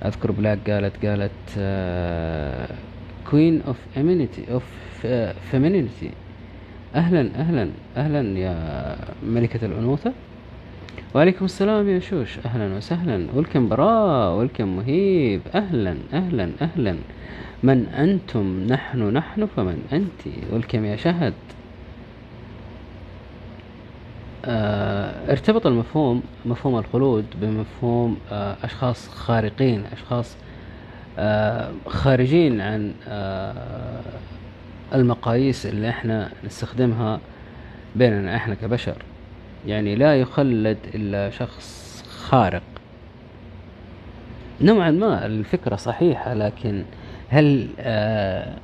أذكر بلاك قالت قالت Queen of Femininity of Femininity أهلا أهلا أهلا يا ملكة الانوثة وعليكم السلام يا شوش. أهلا وسهلا. ولكم براء ولكم مهيب. أهلا أهلا أهلا. من أنتم؟ نحن نحن. فمن أنت؟ ولكم يا شهد. آه ارتبط المفهوم مفهوم الخلود بمفهوم آه أشخاص خارقين أشخاص آه خارجين عن آه المقاييس اللي إحنا نستخدمها بيننا إحنا كبشر. يعني لا يخلد إلا شخص خارق. نوعا ما الفكرة صحيحة لكن هل آه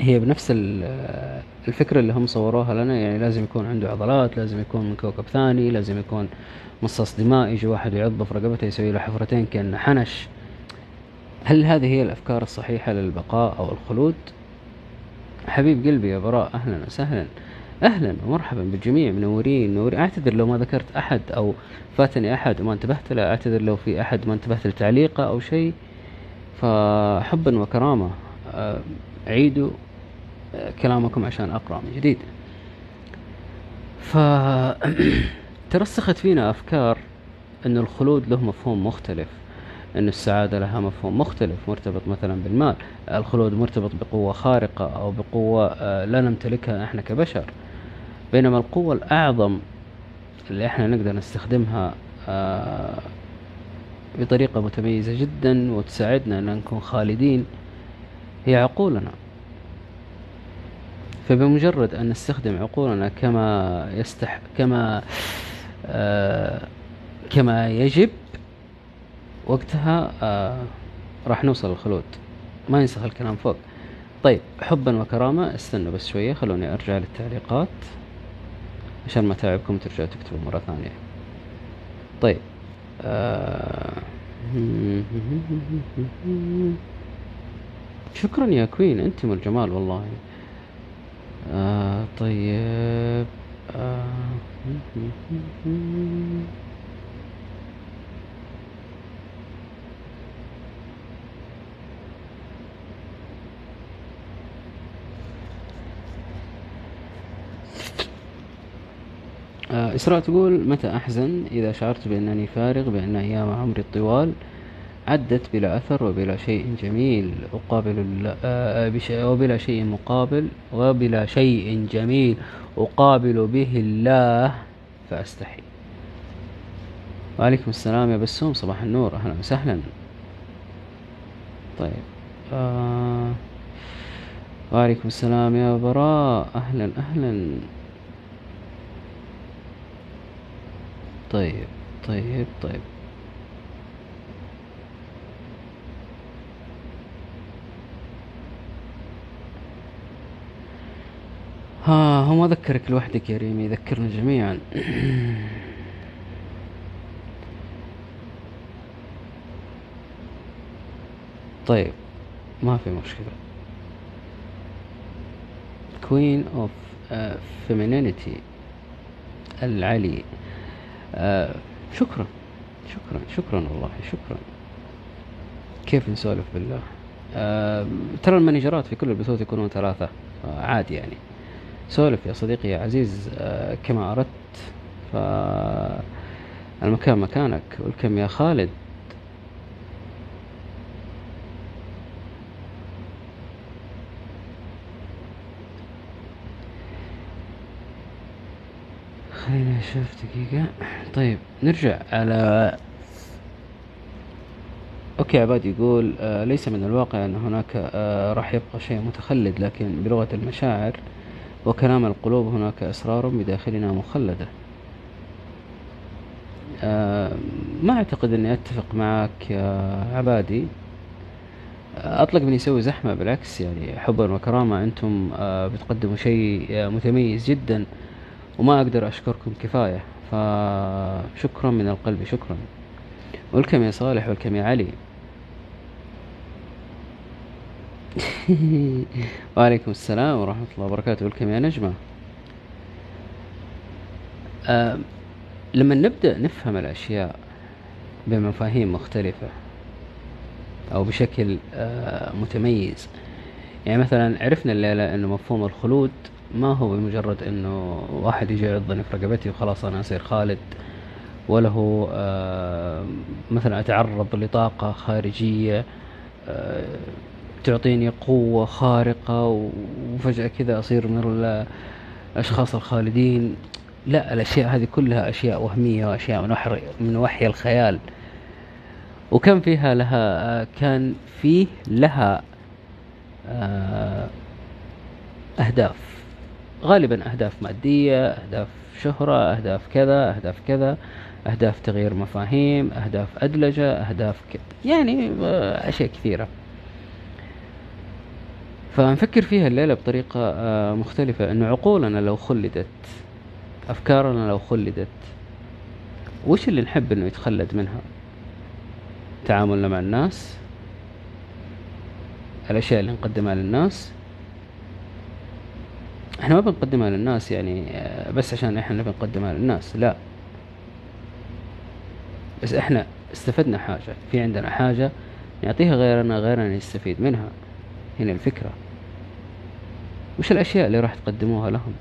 هي بنفس آه، الفكرة اللي هم صوروها لنا؟ يعني لازم يكون عنده عضلات لازم يكون من كوكب ثاني لازم يكون مصاص دماء يجي واحد يعضه في رقبته يسوي له حفرتين كأنه حنش. هل هذه هي الأفكار الصحيحة للبقاء أو الخلود؟ حبيب قلبي يا براء أهلا وسهلا. أهلا ومرحبا بالجميع منورين منورين أعتذر لو ما ذكرت أحد أو فاتني أحد وما انتبهت له. أعتذر لو في أحد ما انتبهت لتعليقه أو شيء. فحبا وكرامة. آه، عيدوا آه، كلامكم عشان أقرأ من جديد. ف ترسخت فينا أفكار أن الخلود له مفهوم مختلف أن السعادة لها مفهوم مختلف مرتبط مثلا بالمال. الخلود مرتبط بقوة خارقة أو بقوة آه، لا نمتلكها إحنا كبشر. بينما القوة الأعظم اللي إحنا نقدر نستخدمها آه، بطريقة متميزة جدا وتساعدنا أن نكون خالدين هي عقولنا. فبمجرد أن نستخدم عقولنا كما يستح كما آه كما يجب وقتها آه راح نوصل للخلود ما ينسخ الكلام فوق. طيب حبا وكرامة استنوا بس شوية خلوني أرجع للتعليقات. عشان ما تعبكم ترجعوا تكتبوا مرة ثانية. طيب. آه. شكرا يا كوين أنتم الجمال والله. آه طيب. آه. إسراء تقول متى أحزن إذا شعرت بأنني فارغ بأن أيام عمري الطوال عدت بلا أثر وبلا شيء جميل أقابل آه، وبلا شيء مقابل وبلا شيء جميل أقابل به الله فأستحي. وعليكم السلام يا بسوم صباح النور أهلا وسهلا. طيب آه وعليكم السلام يا براء أهلا أهلا. طيب طيب طيب. ها هو ما ذكرك لوحدك يا ريمي يذكرنا جميعا. طيب ما في مشكلة. Queen of uh, Femininity العلي. شكرا. شكرا. شكرا والله. شكرا. كيف نسولف بالله؟ آه ترى المانجرات في كل البثوث يكونون ثلاثة. آه عادي يعني. سولف يا صديقي يا عزيز آه كما أردت. فالمكان مكانك والكم يا خالد. نشوف دقيقة. طيب نرجع على أوكي عباد يقول آه ليس من الواقع أن هناك آه راح يبقى شيء متخلد لكن بلغة المشاعر وكلام القلوب هناك أسرار بداخلنا مخلدة. آه ما أعتقد أني أتفق معك يا عبادي. أطلق من يسوي زحمة بالعكس يعني حبا وكرامة أنتم بتقدموا شيء متميز جدا. وما أقدر أشكركم كفاية فشكرا من القلب شكرا. والكم يا صالح والكم يا علي؟ وعليكم السلام ورحمة الله وبركاته. والكم يا نجمة؟ آه لما نبدأ نفهم الأشياء بمفاهيم مختلفة أو بشكل آه متميز. يعني مثلا عرفنا الليلة أنه مفهوم الخلود ما هو بمجرد أنه واحد يجي يعضني في رقبتي وخلاص أنا أصير خالد وله آه مثلا أتعرض لطاقة خارجية آه تعطيني قوة خارقة وفجأة كذا أصير من ال- الأشخاص الخالدين. لا الأشياء هذه كلها أشياء وهمية وأشياء من وحي, من وحي الخيال. وكان فيها لها كان فيه لها آه، أهداف. غالبا أهداف مادية أهداف شهرة أهداف كذا أهداف كذا أهداف تغيير مفاهيم أهداف أدلجة أهداف ك... يعني آه، أشياء كثيرة. فنفكر فيها الليلة بطريقة آه، مختلفة أنه عقولنا لو خلدت أفكارنا لو خلدت وش اللي نحب أنه يتخلد منها؟ تعاملنا مع الناس الأشياء اللي نقدمها للناس إحنا ما بنقدمها للناس يعني آه، بس عشان إحنا نبي نقدمها للناس لا. بس إحنا استفدنا حاجة في عندنا حاجة نعطيها غيرنا غيرنا يستفيد منها. هنا الفكرة. وش الأشياء اللي راح تقدموها لهم؟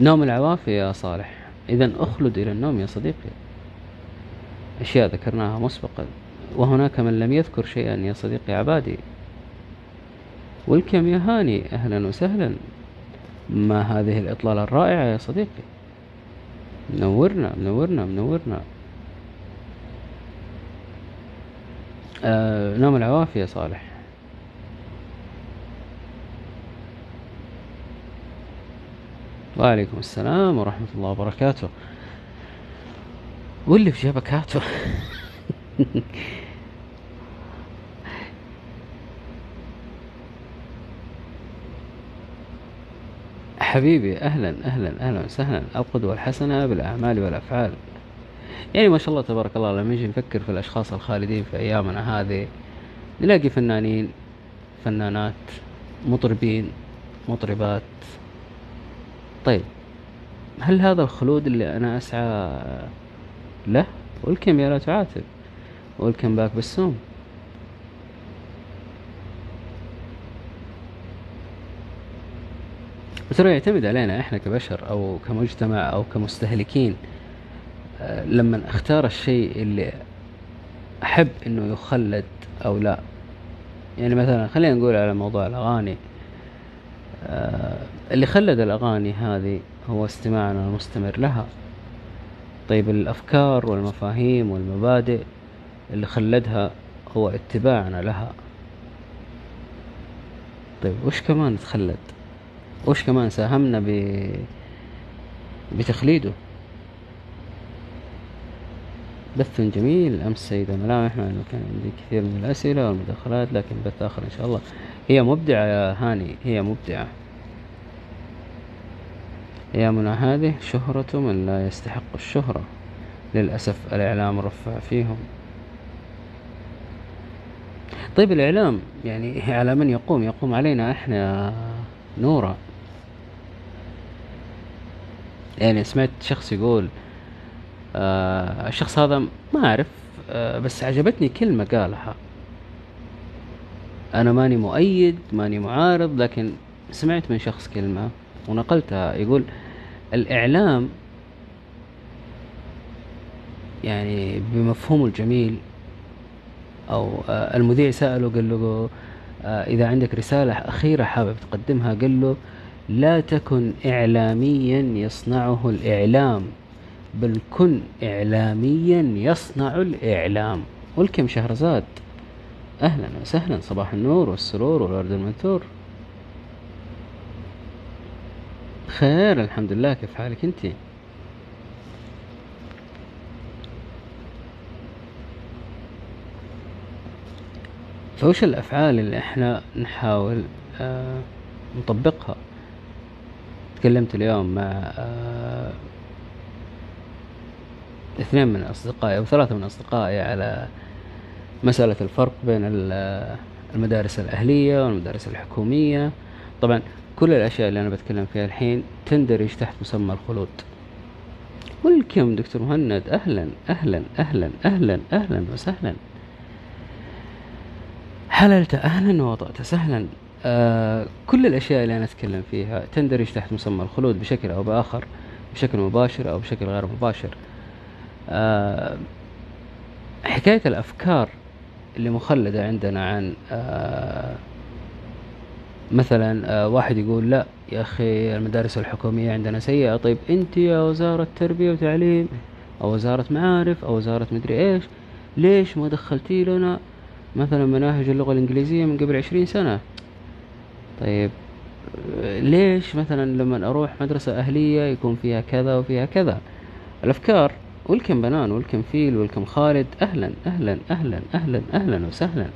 نوم العوافي يا صالح. إذا أخلد إلى النوم يا صديقي. أشياء ذكرناها مسبقا. وهناك من لم يذكر شيئا يا صديقي عبادي. والكم يا هاني أهلا وسهلا. ما هذه الإطلالة الرائعة يا صديقي. منورنا منورنا منورنا. آه نوم العوافي يا صالح. وعليكم السلام ورحمة الله وبركاته. واللي في جيبك هاته حبيبي أهلا أهلا أهلا وسهلا. القدوة الحسنة بالأعمال والأفعال. يعني ما شاء الله تبارك الله لما نجي نفكر في الأشخاص الخالدين في أيامنا هذه نلاقي فنانين فنانات مطربين مطربات. طيب هل هذا الخلود اللي أنا أسعى له؟ والكم يا لا تعاتب والكم باك بالسوم. وترى يعتمد علينا إحنا كبشر أو كمجتمع أو كمستهلكين آه، لما أختار الشيء اللي أحب إنه يخلد أو لا. يعني مثلا خلينا نقول على موضوع الأغاني آه، اللي خلد الأغاني هذه هو استماعنا المستمر لها. طيب الأفكار والمفاهيم والمبادئ اللي خلدها هو اتباعنا لها. طيب وش كمان تخلد؟ وش كمان ساهمنا ب بتخليده. بث جميل أمس سيدة ملامح مع أنه كان عندي كثير من الأسئلة والمداخلات لكن بث آخر إن شاء الله. هي مبدعة يا هاني هي مبدعة. أيامنا هذه شهرة من لا يستحق الشهرة. للأسف الإعلام رفع فيهم. طيب الإعلام يعني على من يقوم؟ يقوم علينا إحنا نورا. يعني سمعت شخص يقول آه الشخص هذا ما أعرف آه بس عجبتني كلمة قالها. أنا ماني مؤيد ماني معارض لكن سمعت من شخص كلمة ونقلتها. يقول الإعلام يعني بمفهومه الجميل أو آه المذيع سأله قال له آه إذا عندك رسالة أخيرة حابب تقدمها؟ قال له لا تكن إعلاميا يصنعه الإعلام بل كن إعلاميا يصنع الإعلام. والكم شهرزاد. أهلا وسهلا صباح النور والسرور والورد المنثور. خير الحمد لله. كيف حالك أنت؟ فوش الأفعال اللي إحنا نحاول آه نطبقها؟ تكلمت اليوم مع آه اثنين من أصدقائي أو ثلاثة من أصدقائي على مسألة الفرق بين المدارس الأهلية والمدارس الحكومية. طبعا كل الأشياء اللي أنا بتكلم فيها الحين تندرج تحت مسمى الخلود. ولكم دكتور مهند أهلا أهلا أهلا أهلا أهلا وسهلا. حللت أهلا ووضعت سهلا. آه كل الأشياء اللي أنا أتكلم فيها تندرج تحت مسمى الخلود بشكل أو بآخر بشكل مباشر أو بشكل غير مباشر. آه حكاية الأفكار اللي مخلدة عندنا عن آه مثلا آه واحد يقول لا يا أخي المدارس الحكومية عندنا سيئة طيب أنت يا وزارة تربية وتعليم أو وزارة معارف أو وزارة مدري إيش ليش ما دخلتي لنا مثلا مناهج اللغة الإنجليزية من قبل عشرين سنة؟ طيب ليش مثلا لما أروح مدرسة أهلية يكون فيها كذا وفيها كذا؟ الأفكار والكم بنان والكم فيل والكم خالد أهلا أهلا أهلا أهلا أهلا وسهلا.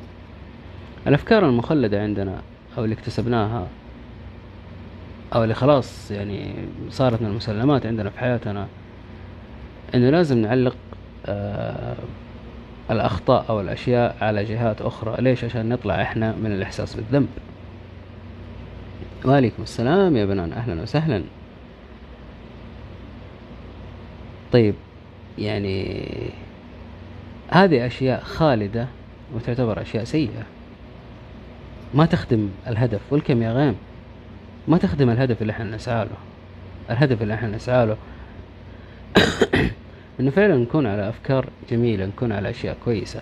الأفكار المخلدة عندنا أو اللي اكتسبناها أو اللي خلاص يعني صارت من المسلمات عندنا في حياتنا إنه لازم نعلق آه الأخطاء أو الأشياء على جهات أخرى. ليش؟ عشان نطلع إحنا من الإحساس بالذنب. وعليكم السلام يا بنان. أهلا وسهلا. طيب يعني هذه أشياء خالدة وتعتبر أشياء سيئة. ما تخدم الهدف. والكم يا غيم؟ ما تخدم الهدف اللي إحنا نسعى له الهدف اللي إحنا نسعى له إنه فعلا نكون على أفكار جميلة نكون على أشياء كويسة.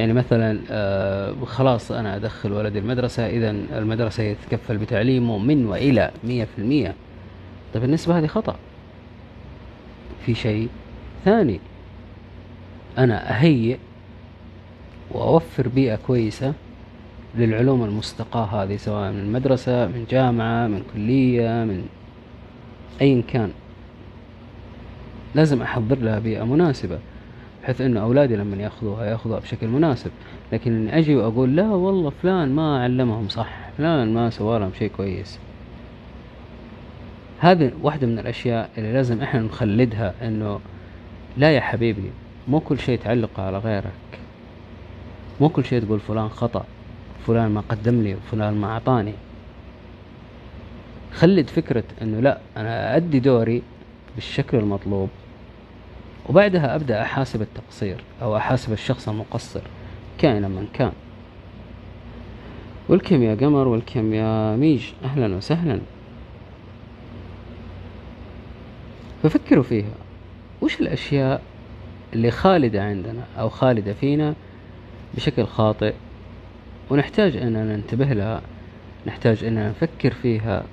يعني مثلا آه خلاص أنا أدخل ولدي المدرسة اذا المدرسة يتكفل بتعليمه من وإلى مية في المية. طيب النسبة هذه خطأ. في شيء ثاني. أنا أهيئ وأوفر بيئة كويسة للعلوم المستقاة هذه سواء من مدرسة من جامعة من كلية من أيا كان. لازم أحضر لها بيئة مناسبة. بحيث أنه أولادي لما يأخذوها يأخذوها بشكل مناسب. لكن إني أجي وأقول لا والله فلان ما علمهم صح فلان ما سوى لهم شيء كويس. هذه واحدة من الأشياء اللي لازم إحنا نخلدها إنه لا يا حبيبي مو كل شيء تعلقه على غيرك. مو كل شيء تقول فلان خطأ فلان ما قدم لي وفلان ما أعطاني. خلد فكرة إنه لا أنا أدي دوري بالشكل المطلوب. وبعدها أبدأ أحاسب التقصير أو أحاسب الشخص المقصر كائنا من كان. ولكم يا قمر ولكم يا ميج أهلا وسهلا. ففكروا فيها وش الأشياء اللي خالدة عندنا أو خالدة فينا بشكل خاطئ ونحتاج أننا ننتبه لها نحتاج أننا نفكر فيها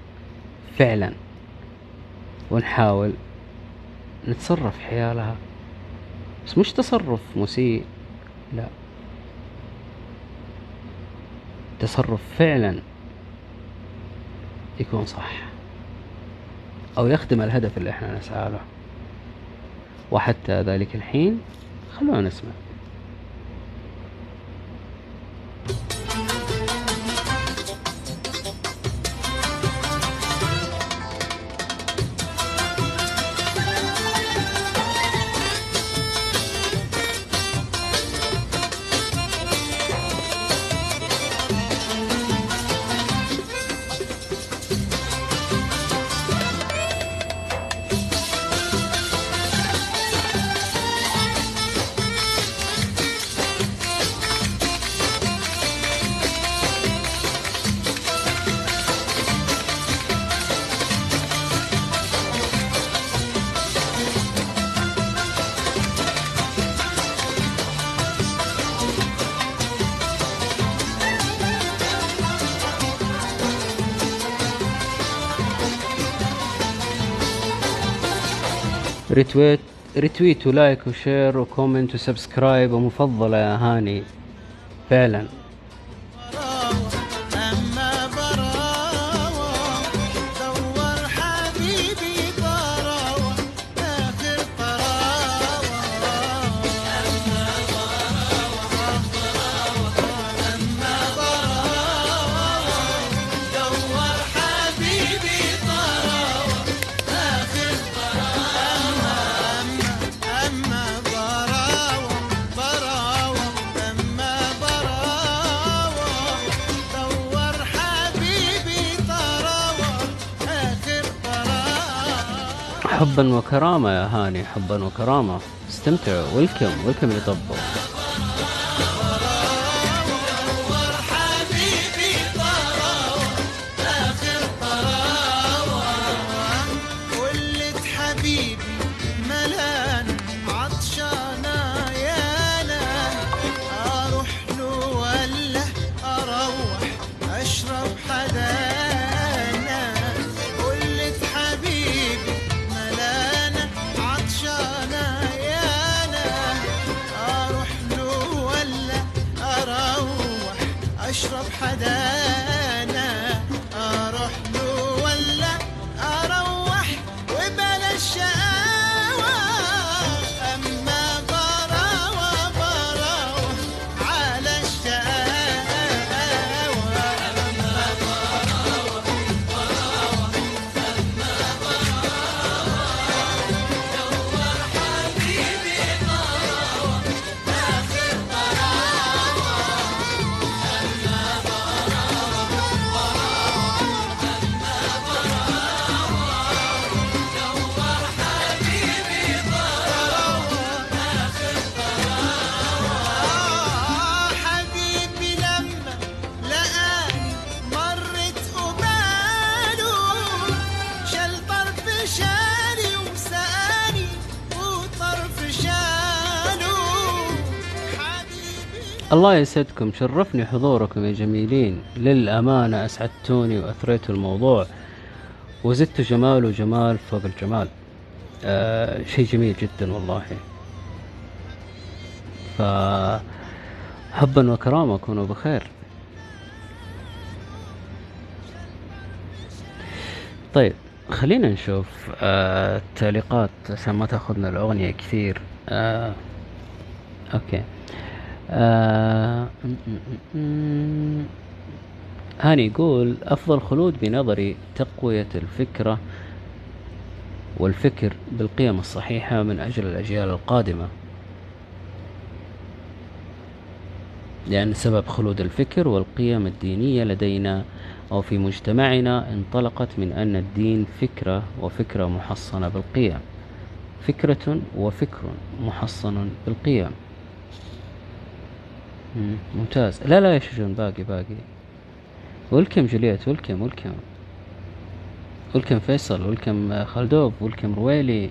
فعلا ونحاول نتصرف حيالها. بس مش تصرف مسيء لا. تصرف فعلا يكون صح. أو يخدم الهدف اللي إحنا نسعى له. وحتى ذلك الحين خلونا نسمع. ريتويت ريتويت ولايك وشير وكومنت وسبسكرايب ومفضلة يا هاني. فعلا. حبا وكرامة يا هاني حبا وكرامة. استمتعوا. ويلكم ويلكم لطبوا الله يسعدكم شرفني حضوركم يا جميلين. للأمانة أسعدتوني وأثريتوا الموضوع وزدتوا جمال وجمال فوق الجمال. آه شيء جميل جدا والله. ف حبا وكرامة كونوا بخير. طيب خلينا نشوف آه التعليقات. عشان ما تأخذنا الأغنية كثير. آه أوكي. آه هاني يقول أفضل خلود بنظري تقوية الفكرة والفكر بالقيم الصحيحة من أجل الأجيال القادمة. لأن سبب خلود الفكر والقيم الدينية لدينا أو في مجتمعنا انطلقت من أن الدين فكرة وفكرة محصنة بالقيم. فكرة وفكر محصن بالقيم. ممتاز. لا لا يا شجون باقي باقي. ولكم جولييت ولكم ولكم ولكم فيصل ولكم خلدوب ولكم رويلي.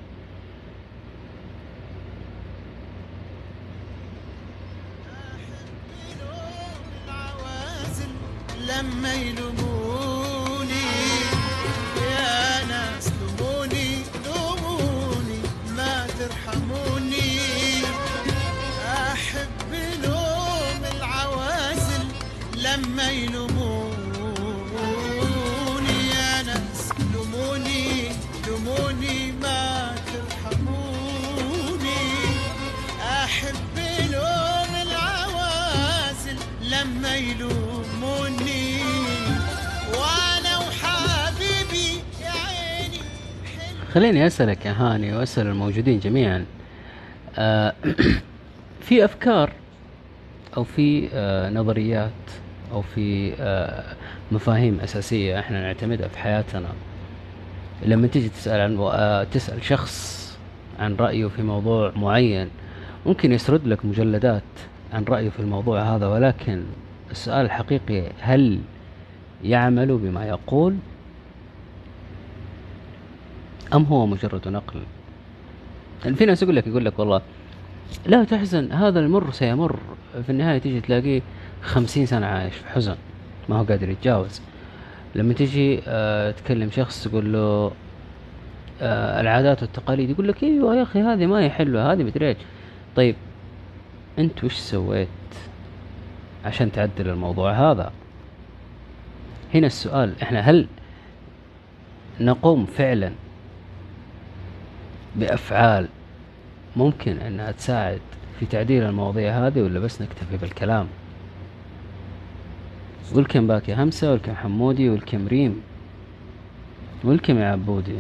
خليني أسألك يا هاني وأسأل الموجودين جميعا. آه في أفكار أو في آه نظريات أو في آه مفاهيم أساسية إحنا نعتمدها في حياتنا؟ لما تيجي تسأل عن تسأل شخص عن رأيه في موضوع معين ممكن يسرد لك مجلدات عن رأيه في الموضوع هذا ولكن السؤال الحقيقي هل يعمل بما يقول أم هو مجرد نقل؟ يعني في ناس يقول لك يقول لك والله لا تحزن هذا المر سيمر. في النهاية تيجي تلاقيه خمسين سنة عايش في حزن ما هو قادر يتجاوز. لما تيجي آه تكلم شخص تقول له آه العادات والتقاليد يقول لك إيوه يا أخي هذه ما هي حلوة هذه مدري إيش؟ طيب أنت وش سويت عشان تعدل الموضوع هذا؟ هنا السؤال إحنا هل نقوم فعلا بأفعال ممكن أنها تساعد في تعديل المواضيع هذه ولا بس نكتفي بالكلام؟ ولكم باك يا همسة ولكم حمودي ولكم ريم ولكم يا عبودي.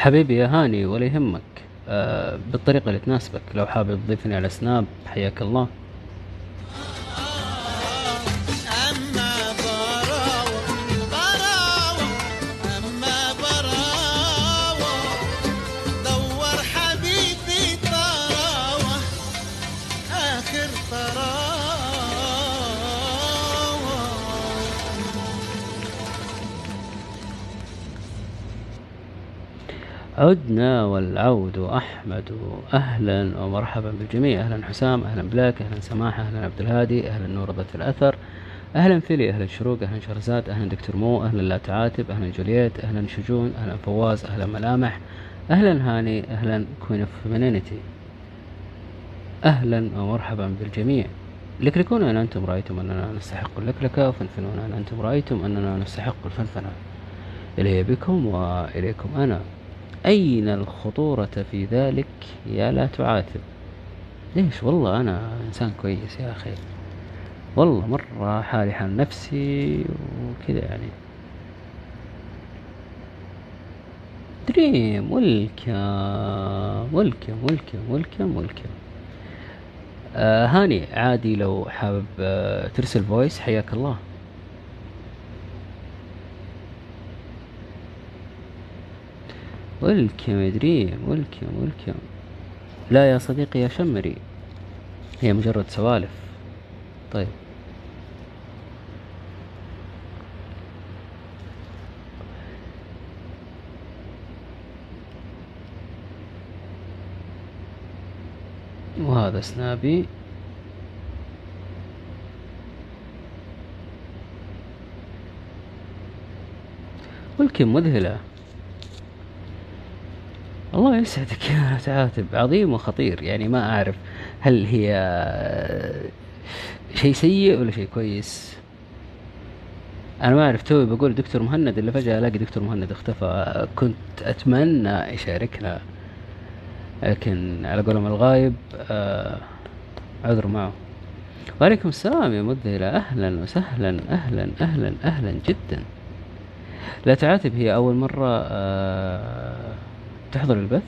حبيبي يا هاني ولا يهمك. آه بالطريقة اللي تناسبك. لو حابب تضيفني على سناب حياك الله. عدنا والعود أحمد. أهلا ومرحبا بالجميع. أهلا حسام أهلا بلاك أهلا سماحة أهلا عبد الهادي أهلا نور ذات الأثر أهلا فيلي أهلا شروق أهلا شهرزاد أهلا دكتور مو أهلا لا تعاتب أهلا جولييت أهلا شجون أهلا فواز أهلا ملامح أهلا هاني أهلا Queen of Femininity. أهلا ومرحبا بالجميع. لكلكون أن أنتم رأيتم أننا نستحق اللكلكة وفنفنون أن أنتم رأيتم أننا نستحق الفنفنة. إلي بكم وإليكم أنا. أين الخطورة في ذلك؟ يا لا تعاتب. ليش؟ والله أنا إنسان كويس يا أخي. والله مرة حالي حال نفسي وكذا يعني. دريم welcome welcome welcome welcome welcome آه هاني عادي لو حابب آه ترسل voice حياك الله. ولكم يا دريم ولكم ولكم لا يا صديقي يا شمري. هي مجرد سوالف. طيب. وهذا سنابي. ولكن مذهلة. الله يسعدك يا تعاتب عظيم وخطير. يعني ما أعرف هل هي شيء سيء ولا شيء كويس. أنا ما أعرف توي بقول دكتور مهند اللي فجأة ألاقي دكتور مهند اختفى. كنت أتمنى يشاركنا لكن على قولهم الغايب آه عذر معه. وعليكم السلام يا مذهلة. أهلا وسهلا أهلا أهلا أهلا جدا. لا تعاتب هي أول مرة آه تحضر البث؟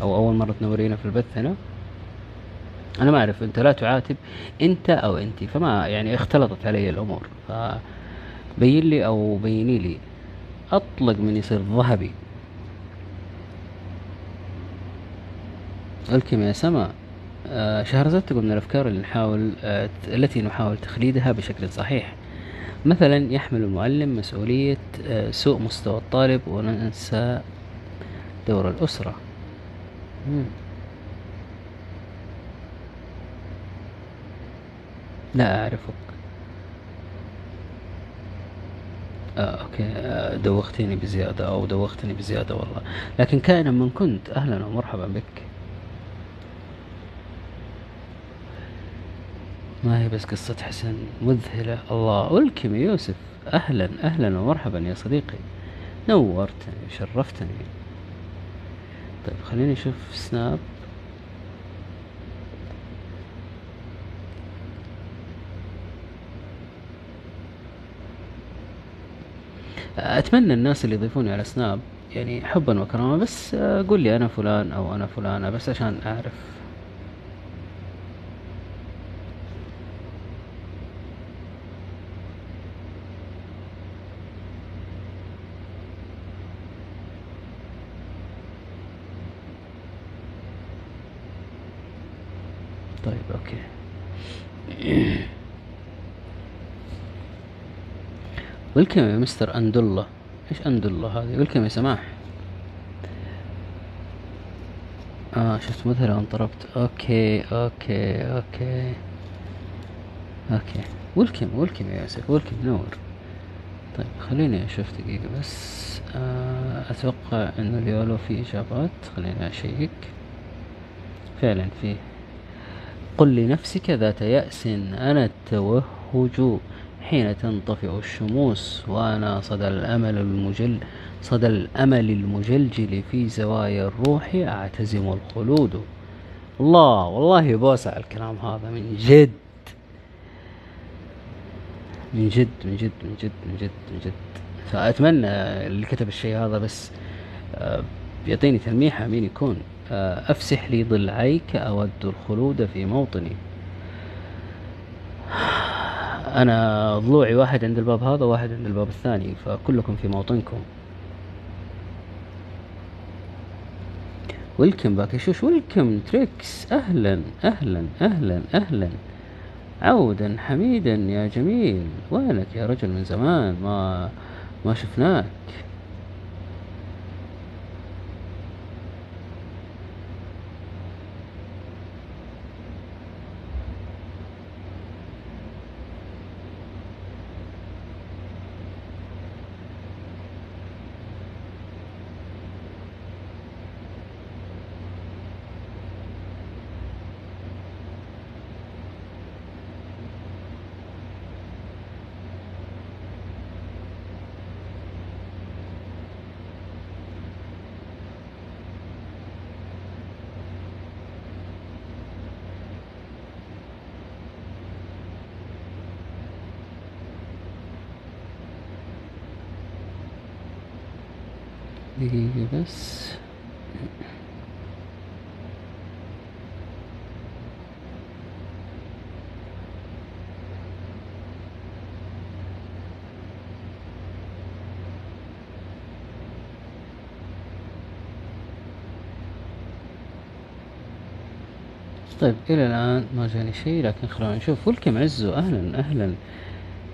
أو أول مرة تنورينا في البث هنا؟ أنا ما أعرف أنت لا تعاتب أنت أو أنت فما يعني اختلطت علي الأمور. فبين لي أو بيني لي أطلق من يصير ذهبي. الكم يا سما آه شهرزاد تقول من الأفكار اللي نحاول آه التي نحاول تخليدها بشكل صحيح. مثلا يحمل المعلم مسؤولية آه سوء مستوى الطالب وننسى دور الأسرة. مم. لا أعرفك. آه أوكي. آه دوختني بزيادة أو دوختني بزيادة والله. لكن كائنا من كنت أهلا ومرحبا بك. ما هي بس قصة حسن مذهلة؟ الله ولكم يا يوسف. أهلا أهلا ومرحبا يا صديقي. نورتني وشرفتني طيب خليني أشوف سناب أتمنى الناس اللي يضيفوني على سناب يعني حبا وكرامة بس قول لي أنا فلان أو أنا فلانة بس عشان أعرف طيب okay welcome يا مستر اندولا إيش اندولا هذه؟ welcome يا سماح. آه شفت مثلا انطربت. okay okay okay. okay. welcome welcome يا يوسف welcome نور. طيب خليني أشوف دقيقة بس. آه أتوقع انه اليولو في إجابات. خليني أشيك. فعلا فيه قل لنفسك ذات يأس أنا التوهج حين تنطفئ الشموس وأنا صدى الأمل المجل صدى الأمل المجلجل في زوايا الروح أعتزم الخلود. الله والله بوسع الكلام هذا من جد. من جد من جد من جد من جد من جد. فأتمنى اللي كتب الشيء هذا بس آه، يعطيني تلميحة مين يكون. آه، أفسح لي ضلعيك أود الخلود في موطني. أنا ضلوعي واحد عند الباب هذا وواحد عند الباب الثاني فكلكم في موطنكم. welcome back يشوش welcome تريكس. أهلا أهلا أهلا أهلا. عودا حميدا يا جميل. وينك يا رجل من زمان؟ ما ما شفناك. بس طيب إلى الآن ما جاني شيء لكن خلونا نشوف. ولكم عزو أهلا أهلا.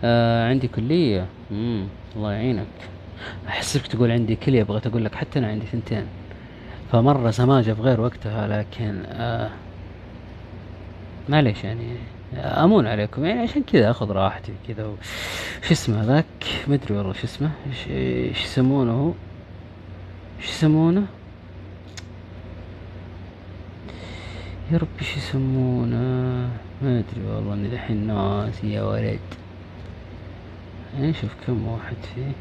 آه عندي كلية. مم. الله يعينك. أحسبك تقول عندي كلية بغيت أقول لك حتى أنا عندي ثنتين. فمرة سماجة في غير وقتها لكن آه معليش يعني أمون عليكم. يعني عشان كذا أخذ راحتي كذا و... شو اسمه ذاك؟ ما أدري والله شو اسمه. إيش يسمونه؟ إيش يسمونه؟ يا ربي إيش يسمونه؟ ما أدري والله إني الحين ناسي يا ولد. نشوف كم واحد فيه.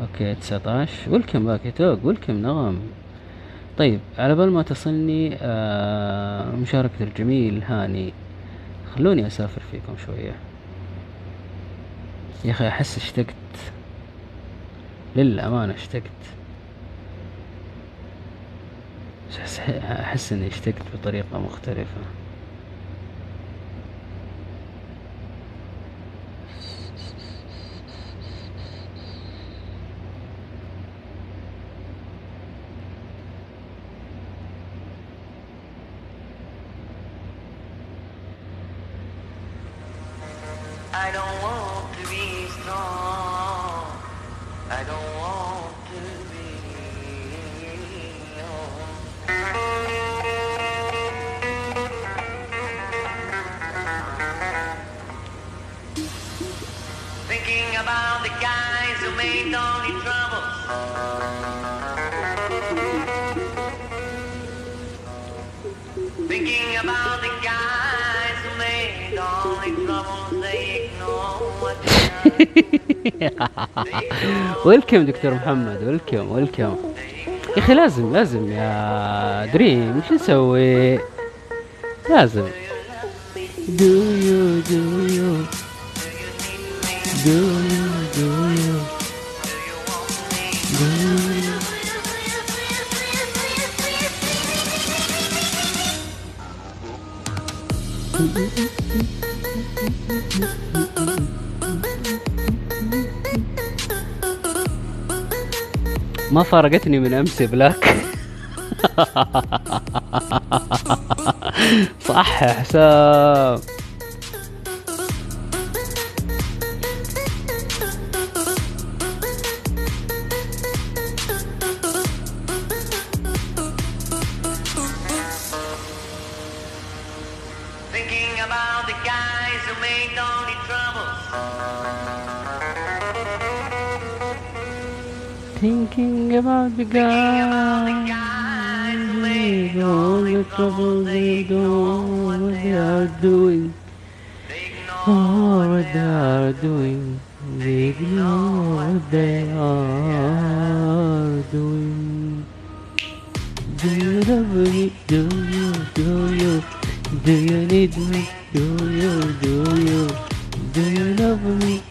okay 19 welcome back يا توق welcome نغم. طيب على بال ما تصلني آه مشاركة الجميل هاني. خلوني أسافر فيكم شوية. يا أخي أحس اشتقت. للأمانة اشتقت. أحس إني اشتقت بطريقة مختلفة. Guys who made only troubles. Thinking about the guys who made only troubles. They ignore what ويلكم دكتور محمد ويلكم ويلكم يا أخي لازم لازم يا دريم شو نسوي لازم do you do you do you ما فارقتني من أمس بلاك. صح يا حسام. About Guys with all the trouble they do, what they are doing, what they are doing, they ignore what they are doing. Do you love me? Do you? Do you? Do you need me? Do you? Do you? Do you love me?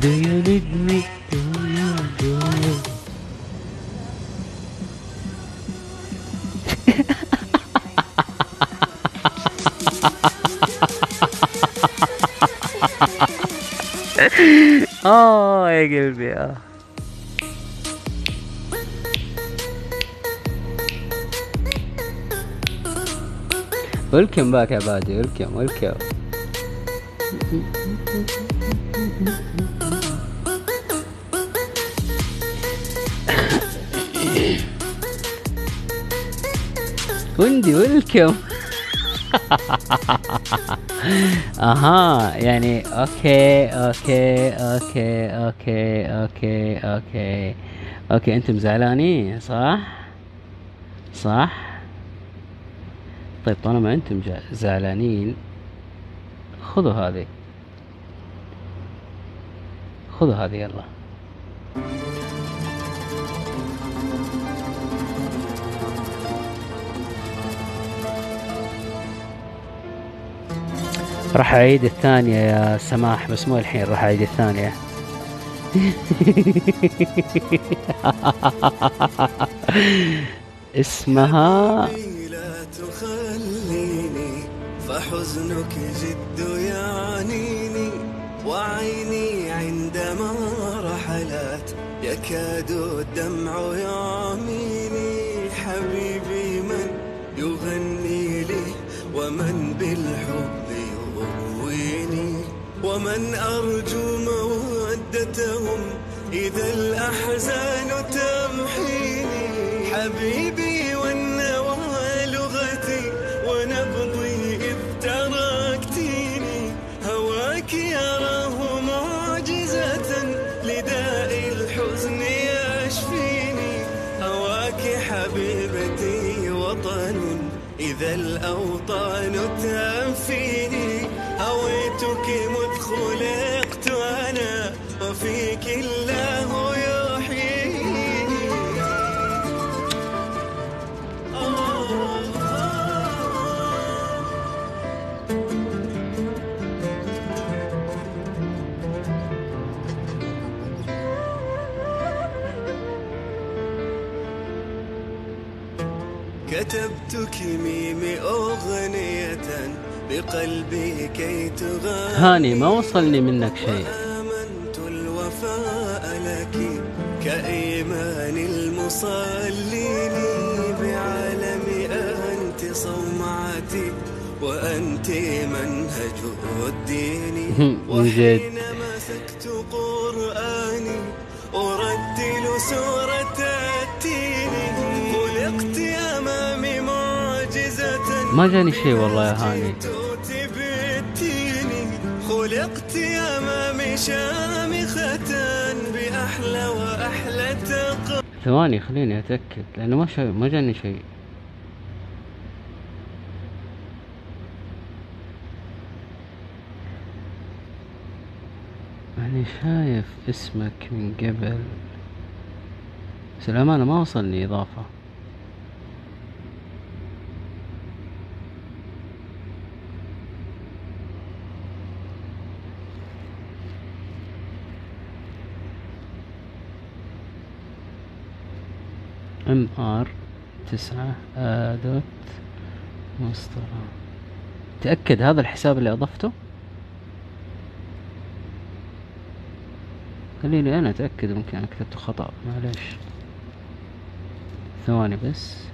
Do you need me? آه يا قلبي آه ويلكم باك يا عبادي ويلكم ويلكم وندي welcome أها يعني okay okay okay okay okay okay okay أنتم زعلانين صح؟ صح؟ طيب طالما أنتم زعلانين خذوا هذه. خذوا هذه يلا. راح أعيد الثانية يا سماح بس مو الحين راح أعيد الثانية. اسمها لا تخليني فحزنك جد يعنيني وعيني عندما رحلت يكاد الدمع يعميني. ومن أرجو مودتهم إذا الأحزان تمحيني. حبيبي والنوى لغتي ونبضي إذ تركتيني. هواك يراه معجزة لداء الحزن يشفيني. هواك حبيبتي وطن إذا الأوطان تنفيني. وفيك الله كتبتك ميم أغنية بقلبي كي تغني هاني ما وصلني منك شيء. منهج الدين من جد. وحين مسكت قرآني أرتل سورة التين خلقت أمامي معجزة ما جاني شيء والله يا هاني خلقت أمامي شامخة بأحلى وأحلى تقى ثواني خليني أتأكد لأنه ما. ما جاني شيء يعني شايف اسمك من قبل. بس الأمانة ما وصلني إضافة. MR تسعة dot مسطرة تأكد هذا الحساب اللي أضفته؟ خليني أنا أتأكد ممكن أنا كتبته خطأ معلش ثواني بس.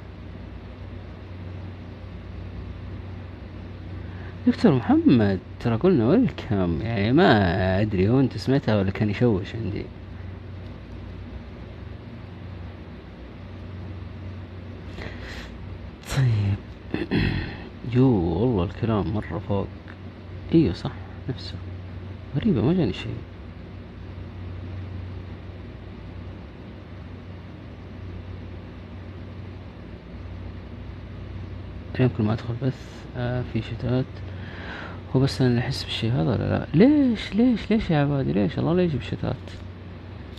دكتور محمد ترى قلنا ويلكم. يعني ما أدري هو أنت سمعتها ولا كان يشوش عندي. طيب. يو والله الكلام مرة فوق. إيوه صح نفسه. غريبة ما جاني شيء. اليوم كل ما أدخل بث آه في شتات. هو بس أنا اللي أحس بالشي هذا ولا لا؟ ليش؟ ليش؟ ليش يا عبادي؟ ليش؟ الله يجيب شتات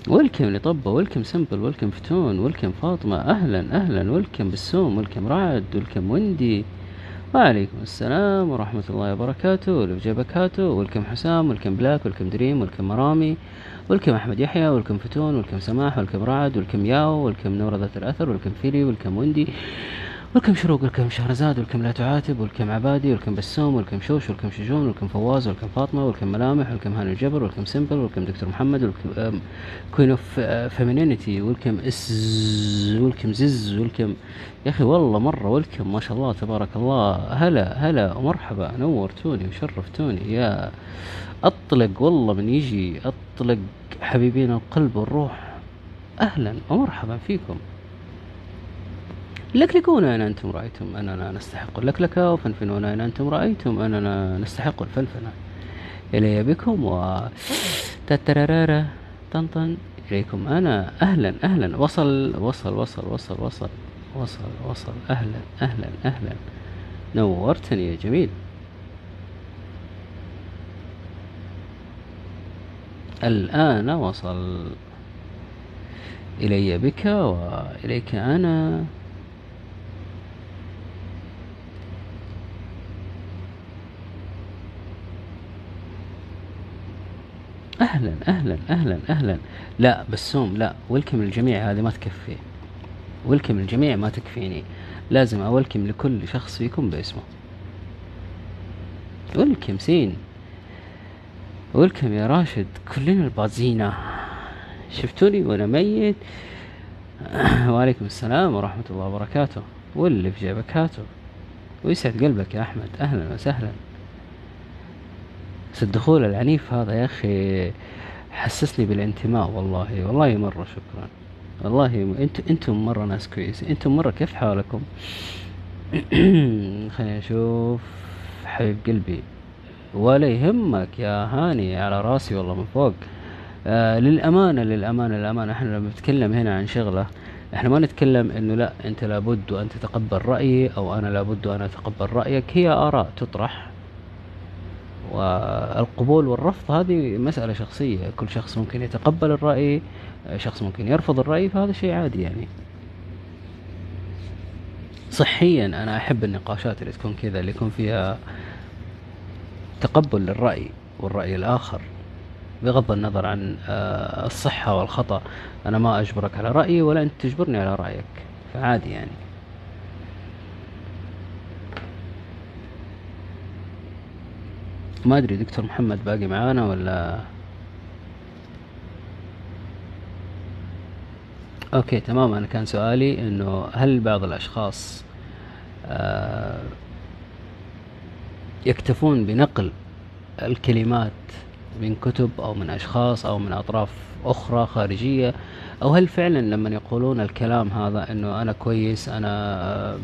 welcome لطبة welcome سمبل welcome فتون welcome فاطمة. أهلا أهلا. welcome بالسوم welcome رعد welcome وندي. وعليكم السلام ورحمة الله وبركاته. وبركاته welcome حسام welcome بلاك welcome دريم welcome مرامي. welcome أحمد يحيى welcome فتون welcome سماح welcome رعد welcome ياو welcome نورة ذات الأثر welcome فيلي welcome وندي. welcome شروق welcome شهرزاد welcome لا تعاتب welcome عبادي welcome بسوم welcome شوش welcome شجون welcome فواز welcome فاطمة welcome ملامح welcome هاني الجبر welcome سمبل welcome دكتور محمد welcome Queen of Femininity welcome اس ولكم زز ولكم يا أخي والله مرة ولكم ما شاء الله تبارك الله. هلا هلا ومرحبا نورتوني وشرفتوني يا أطلق والله من يجي أطلق حبيبين القلب والروح. أهلا ومرحبا فيكم. لكلكون أين أنتم رأيتم أننا نستحق اللكلكة وفنفنون أين أنتم رأيتم أننا نستحق الفنفنة. إلي بكم و تترارارا طنطن. إليكم أنا. أهلا أهلا. وصل وصل وصل وصل وصل وصل وصل. أهلا أهلا أهلا. نورتني يا جميل. الآن وصل إلي بك وإليك أنا. أهلا أهلا أهلا أهلا. لا بسوم لا. ويلكم الجميع هذه ما تكفي. ويلكم الجميع ما تكفيني. لازم أولكم لكل شخص فيكم باسمه. ويلكم سين. ويلكم يا راشد كلنا البازينة شفتوني وأنا ميت؟ وعليكم السلام ورحمة الله وبركاته. واللي في جيبك هاته ويسعد قلبك يا أحمد. أهلا وسهلا. بس الدخول العنيف هذا يا أخي حسسني بالانتماء والله والله مرة شكرا. والله أنتم أنتم مرة ناس كويسين. أنتم مرة كيف حالكم؟ خليني أشوف حبيب قلبي. ولا يهمك يا هاني على راسي والله من فوق. آه للأمانة للأمانة للأمانة. إحنا لما نتكلم هنا عن شغلة إحنا ما نتكلم إنه لا أنت لابد وان تتقبل رأيي أو أنا لابد وان أتقبل رأيك. هي آراء تطرح. والقبول والرفض هذه مسألة شخصية. كل شخص ممكن يتقبل الرأي شخص ممكن يرفض الرأي فهذا شيء عادي يعني. صحيا أنا أحب النقاشات اللي تكون كذا اللي يكون فيها تقبل للرأي والرأي الآخر بغض النظر عن آه، الصحة والخطأ. أنا ما أجبرك على رأيي ولا أنت تجبرني على رأيك. فعادي يعني. ما أدري دكتور محمد باقي معانا ولا؟ أوكي تمام. أنا كان سؤالي إنه هل بعض الأشخاص آه، يكتفون بنقل الكلمات من كتب أو من أشخاص أو من أطراف أخرى خارجية أو هل فعلا لما يقولون الكلام هذا أنه أنا كويس أنا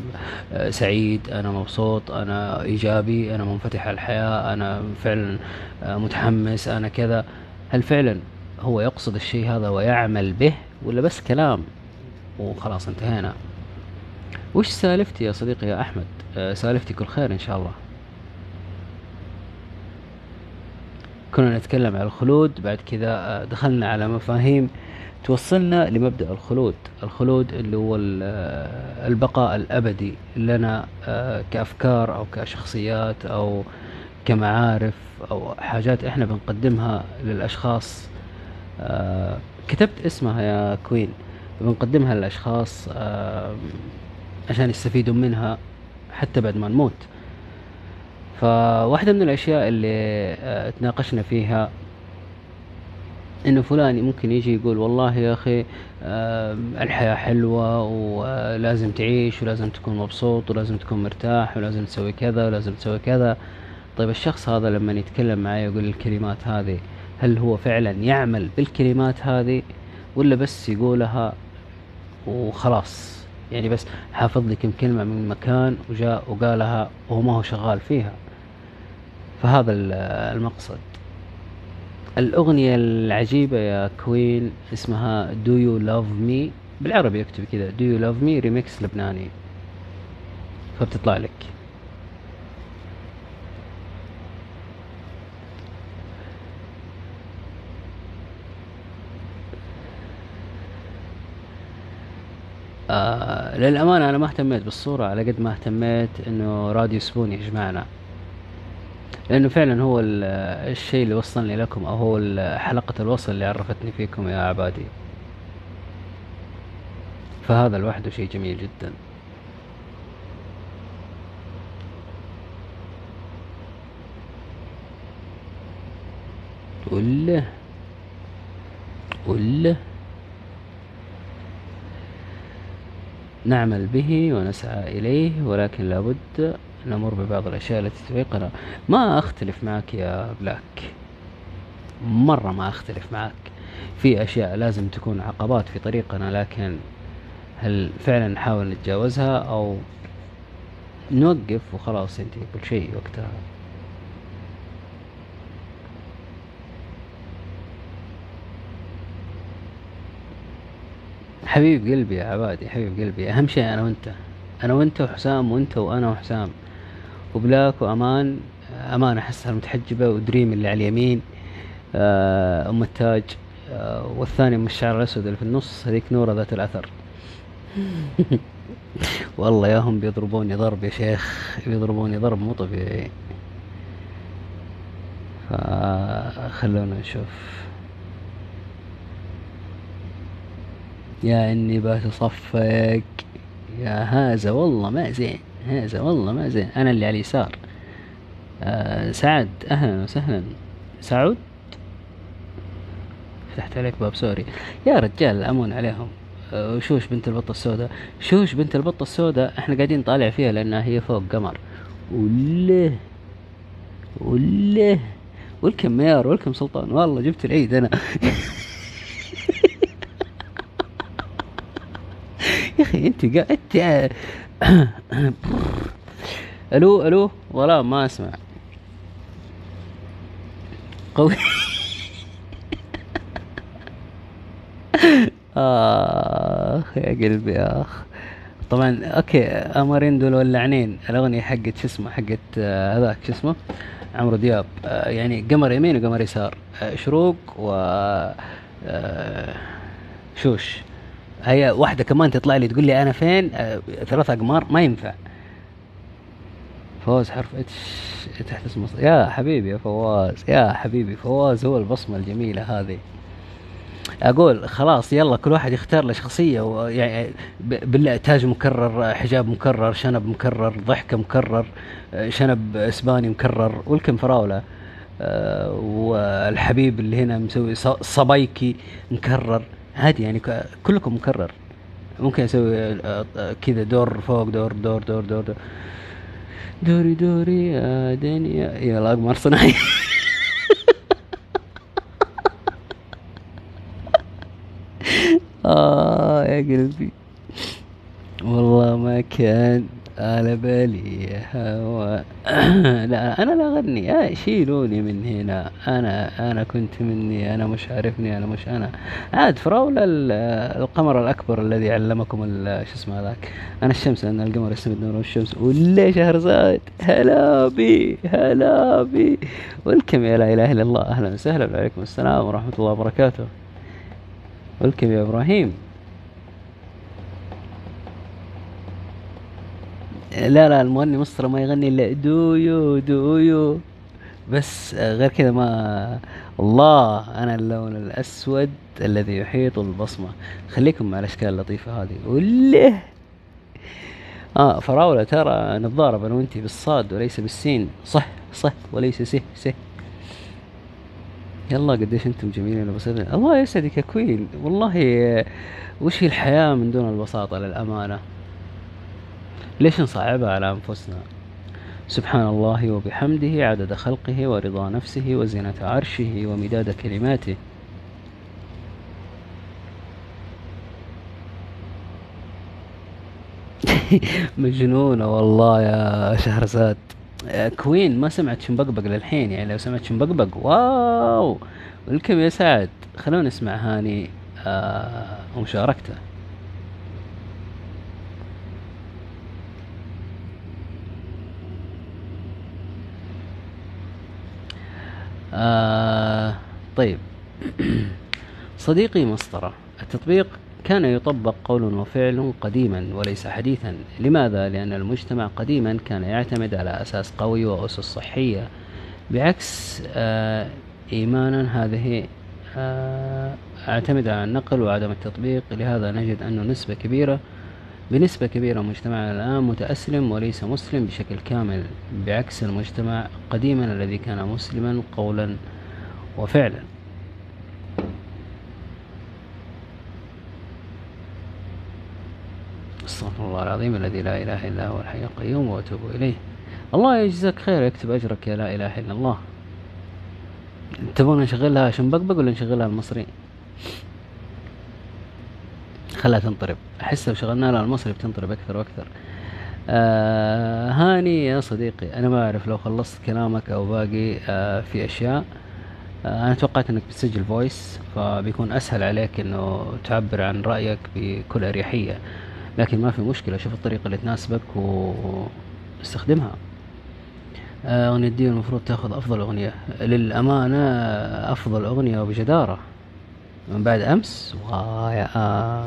آه، سعيد أنا مبسوط أنا إيجابي أنا منفتح على الحياة أنا فعلا آه، متحمس أنا كذا هل فعلا هو يقصد الشيء هذا ويعمل به ولا بس كلام وخلاص انتهينا؟ وش سالفتي يا صديقي يا أحمد؟ آه، سالفتي كل خير إن شاء الله. كنا نتكلم على الخلود بعد كذا دخلنا على مفاهيم توصلنا لمبدأ الخلود الخلود اللي هو ال- البقاء الأبدي لنا آه، كأفكار أو كشخصيات أو كمعارف أو حاجات إحنا بنقدمها للأشخاص. آه، كتبت اسمها يا كوين. بنقدمها للأشخاص آه، عشان يستفيدوا منها حتى بعد ما نموت. فواحدة من الأشياء اللي تناقشنا فيها إنه فلان ممكن يجي يقول والله يا أخي آه، الحياة حلوة ولازم تعيش ولازم تكون مبسوط ولازم تكون مرتاح ولازم تسوي كذا ولازم تسوي كذا. طيب الشخص هذا لما يتكلم معي يقول الكلمات هذه هل هو فعلا يعمل بالكلمات هذه ولا بس يقولها وخلاص؟ يعني بس حافظ لي كم كلمة من مكان وجاء وقالها وهو ما هو شغال فيها. فهذا ال- المقصد. الأغنية العجيبة يا Queen اسمها Do You Love Me بالعربي اكتب كذا Do You Love Me remix لبناني. فبتطلع لك. آه للأمانة أنا ما اهتميت بالصورة على قد ما اهتميت إنه راديو سبون يجمعنا لأنه فعلا هو ال- الشيء اللي وصلني لكم أو هو حلقة الوصل اللي عرفتني فيكم يا عبادي. فهذا لوحده شيء جميل جدا. وله وله نعمل به ونسعى إليه ولكن لابد نمر ببعض الأشياء التي تعيقنا ما أختلف معك يا بلاك. مرة ما أختلف معك. في أشياء لازم تكون عقبات في طريقنا لكن هل فعلا نحاول نتجاوزها أو نوقف وخلاص ينتهي كل شيء وقتها؟ حبيب قلبي يا عبادي حبيب قلبي. أهم شيء أنا وأنت. أنا وأنت وحسام وأنت وأنا وحسام. وبلاك وأمان. أمان أحسها المتحجبة ودريم اللي على اليمين آه، أم التاج آه، والثاني أم الشعر الأسود اللي في النص هذيك نورة ذات الأثر. والله يا هم بيضربوني ضرب يا شيخ بيضربوني ضرب مو طبيعي. ف فخلونا نشوف. يا إني بتصفق يا هذا والله ما زين. هذا والله ما زين. أنا اللي على اليسار. آه سعد أهلا وسهلا. سعود؟ فتحت عليك باب سوري. يا رجال الامون عليهم. آه، وشوش بنت البطة السوداء. شوش بنت البطة السوداء إحنا قاعدين نطالع فيها لأنها هي فوق قمر. وله وله ولكم ميار ولكم سلطان. والله جبت العيد أنا. يا أخي أنت قا... أنت ألو ألو؟ والله ما أسمع. قوي. آخ يا قلبي آخ. طبعا أوكي أمرين دول ولعنين. الأغنية حقت شو اسمه؟ حقت آه، هذاك شو اسمه؟ عمرو دياب. آه، يعني قمر يمين وقمر يسار. آه، شروق و شوش. هي واحدة كمان تطلع لي تقول لي أنا فين؟ آه، ثلاثة أقمار؟ ما ينفع. فواز حرف H تحت اسمه يا حبيبي يا فواز يا حبيبي فواز هو البصمة الجميلة هذه. أقول خلاص يلا كل واحد يختار له شخصية ويعني بالله تاج مكرر حجاب مكرر شنب مكرر ضحكه مكرر شنب إسباني مكرر welcome فراولة. آه، والحبيب اللي هنا مسوي صبايكي مكرر. عادي يعني كلكم مكرر. ممكن أسوي آه، آه، كذا دور فوق دور دور دور دور, دور. دوري دوري يا دنيا يلا أقمر صناعي. آه يا قلبي. والله ما كان. على بالي هوا لا أنا لا أغني آه شيلوني من هنا. أنا أنا كنت مني. أنا مش عارفني. أنا مش أنا عاد فراولة ال- القمر الأكبر الذي علمكم شو اسمه هذاك؟ أنا الشمس لأن القمر يستمد نور الشمس. ولا شهرزاد هلا بي هلا بي. والكم يا لا إله إلا الله. أهلا وسهلا. وعليكم السلام ورحمة الله وبركاته. ولكم يا إبراهيم. لا لا المغني مصر ما يغني إلا do you do you بس آه، غير كذا ما الله أنا اللون الأسود الذي يحيط البصمة. خليكم مع الأشكال اللطيفة هذه. وله آه فراولة ترى نتضارب أنا وأنتي بالصاد وليس بالسين. صح صح وليس سه سه. يلا قديش أنتم جميلين وبسيطين الله يسعدك يا Queen والله آه، وش هي الحياة من دون البساطة للأمانة؟ ليش نصعبها على أنفسنا؟ سبحان الله وبحمده عدد خلقه ورضا نفسه وزنة عرشه ومداد كلماته. مجنونة والله يا شهرزاد. كوين ما سمعت شنبقبق للحين يعني لو سمعت شنبقبق واو! ولكم يا سعد. خلونا نسمع هاني آه ومشاركته آه طيب. صديقي مسطرة التطبيق كان يطبق قول وفعل قديما وليس حديثا. لماذا؟ لأن المجتمع قديما كان يعتمد على أساس قوي وأسس صحية. بعكس آه إيمانا هذه آه أعتمد على النقل وعدم التطبيق. لهذا نجد أنه نسبة كبيرة بنسبة كبيرة مجتمعنا الآن متأسلم وليس مسلم بشكل كامل بعكس المجتمع قديما الذي كان مسلما قولا وفعلا. استغفر الله العظيم الذي لا إله إلا هو الحي القيوم وأتوب إليه. الله يجزاك خير يكتب أجرك يا لا إله إلا الله. تبون نشغلها شنبقبق ولا نشغلها المصري؟ خلها تنطرب. احس لو شغلنا لها المصري بتنطرب أكثر وأكثر. آه هاني يا صديقي أنا ما أعرف لو خلصت كلامك أو باقي آه في أشياء. آه أنا توقعت إنك بتسجل فويس فبيكون أسهل عليك إنه تعبر عن رأيك بكل أريحية. لكن ما في مشكلة شوف الطريقة اللي تناسبك واستخدمها. آه، أغنية دي المفروض تاخذ أفضل أغنية. للأمانة أفضل أغنية وبجدارة. من بعد أمس. ويا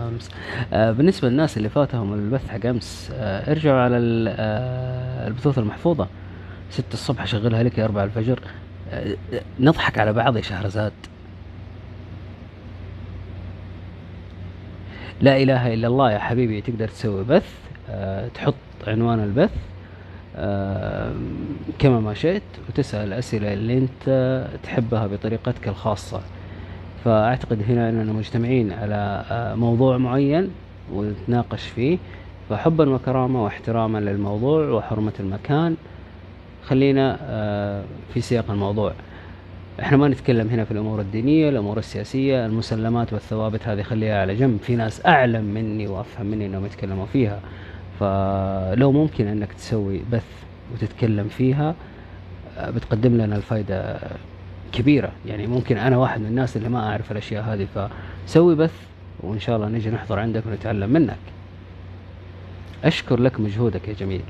أمس. آه، بالنسبة للناس اللي فاتهم البث حق أمس آه، ارجعوا على آه، البثوث المحفوظة. ستة الصبح أشغلها لك يا أربعة الفجر. آه، نضحك على بعض يا شهرزاد. لا إله إلا الله يا حبيبي تقدر تسوي بث آه، تحط عنوان البث آه، كما ما شئت وتسأل الأسئلة اللي أنت تحبها بطريقتك الخاصة. فأعتقد هنا أننا مجتمعين على آه، موضوع معين ونتناقش فيه. فحبا وكرامة واحتراما للموضوع وحرمة المكان. خلينا آه، في سياق الموضوع. إحنا ما نتكلم هنا في الأمور الدينية الأمور السياسية المسلمات والثوابت هذه خليها على جنب. في ناس أعلم مني وأفهم مني أنهم يتكلموا فيها. فلو ممكن أنك تسوي بث وتتكلم فيها آه، بتقدم لنا الفائده كبيرة. يعني ممكن أنا واحد من الناس اللي ما أعرف الأشياء هذه فسوي بث وإن شاء الله نجي نحضر عندك ونتعلم منك. أشكر لك مجهودك يا جميل.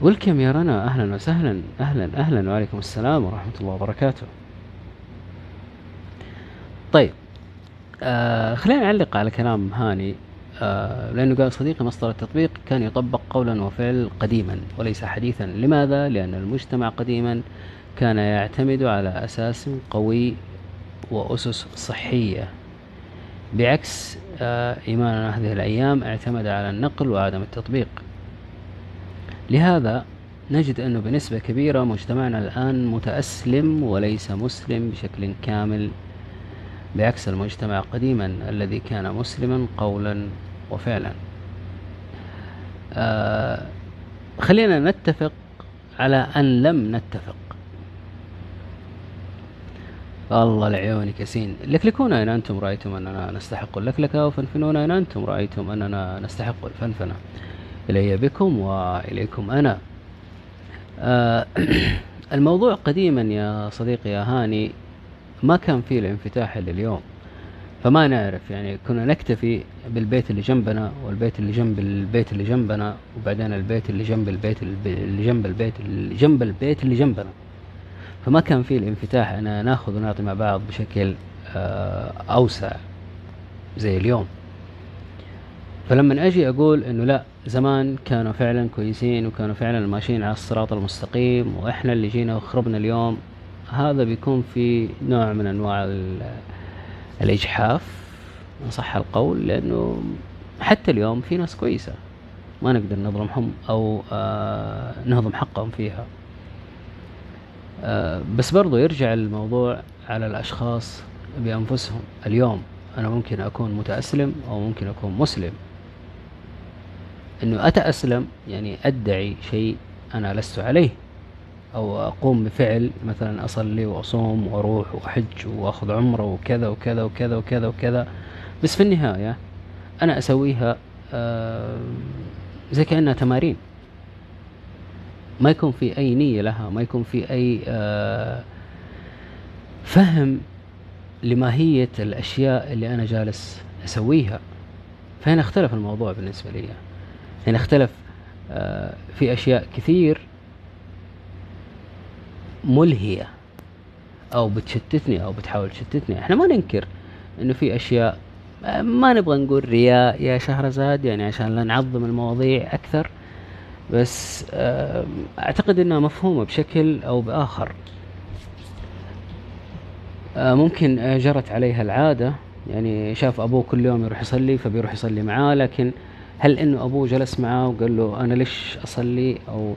ولكم يا رنا؟ أهلا وسهلا. أهلا أهلا. وعليكم السلام ورحمة الله وبركاته. طيب آه خلينا نعلق على كلام هاني. آه لأنه قال صديقي مصدر التطبيق كان يطبق قولا وفعل قديما وليس حديثا. لماذا؟ لأن المجتمع قديما. كان يعتمد على أساس قوي وأسس صحية. بعكس آه إيماننا هذه الأيام اعتمد على النقل وعدم التطبيق. لهذا نجد أنه بنسبة كبيرة مجتمعنا الآن متأسلم وليس مسلم بشكل كامل. بعكس المجتمع قديما الذي كان مسلما قولا وفعلا. آه خلينا نتفق على أن لم نتفق. الله لعيونك ياسين لكلكونا إن أنتم؟ رأيتم أننا نستحق اللكلكة وفنفنونا إن أنتم؟ رأيتم أننا نستحق الفنفنة. إلي بكم وإليكم أنا. آه الموضوع قديما يا صديقي يا هاني. ما كان فيه الانفتاح اللي اليوم. فما نعرف يعني كنا نكتفي بالبيت اللي جنبنا والبيت اللي جنب البيت اللي جنبنا وبعدين البيت اللي جنب البيت اللي جنب البيت اللي جنب البيت اللي جنبنا. فما كان فيه الانفتاح أنا نأخذ ونعطي مع بعض بشكل آه أوسع زي اليوم. فلما أجي أقول إنه لا زمان كانوا فعلا كويسين وكانوا فعلا ماشيين على الصراط المستقيم وإحنا اللي جينا وخربنا اليوم هذا بيكون في نوع من أنواع ال- الإجحاف إن صح القول لأنه حتى اليوم في ناس كويسة ما نقدر نظلمهم أو آه نهضم حقهم فيها. بس برضو يرجع الموضوع على الأشخاص بأنفسهم. اليوم أنا ممكن أكون متأسلم أو ممكن أكون مسلم. إنه أتأسلم يعني أدعي شيء أنا لست عليه. أو أقوم بفعل مثلا أصلي وأصوم وأروح وأحج وأخذ عمرة وكذا وكذا وكذا وكذا وكذا. بس في النهاية أنا أسويها آه، زي كأنها تمارين. ما يكون في أي نية لها ما يكون في أي آه، فهم لماهية الأشياء اللي أنا جالس أسويها. فهنا اختلف الموضوع بالنسبة لي. هنا اختلف آه، في أشياء كثير ملهية أو بتشتتني أو بتحاول تشتتني. إحنا ما ننكر إنه في أشياء آه، ما نبغى نقول رياء يا شهرزاد يعني عشان لا نعظم المواضيع أكثر. بس أعتقد إنها مفهومة بشكل أو بآخر. آه، ممكن آه، جرت عليها العادة. يعني شاف أبوه كل يوم يروح يصلي فبيروح يصلي معاه. لكن هل إنه أبوه جلس معاه وقال له أنا ليش أصلي؟ أو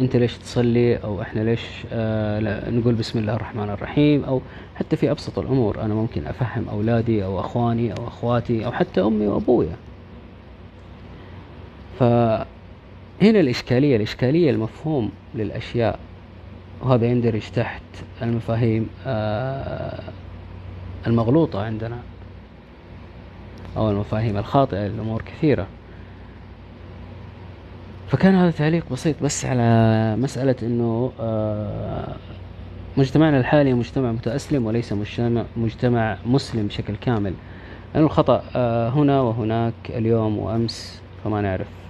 أنت ليش تصلي؟ أو إحنا ليش؟ آه نقول بسم الله الرحمن الرحيم. أو حتى في أبسط الأمور أنا ممكن أفهم أولادي أو أخواني أو أخواتي أو حتى أمي وأبويا. فهنا الإشكالية الإشكالية المفهوم للأشياء. وهذا يندرج تحت المفاهيم آه المغلوطة عندنا أو المفاهيم الخاطئة للأمور كثيرة. فكان هذا تعليق بسيط بس على مسألة إنه آه، مجتمعنا الحالي مجتمع متأسلم وليس مجتمع مجتمع مسلم بشكل كامل. لأن الخطأ آه، هنا وهناك اليوم وأمس فما نعرف.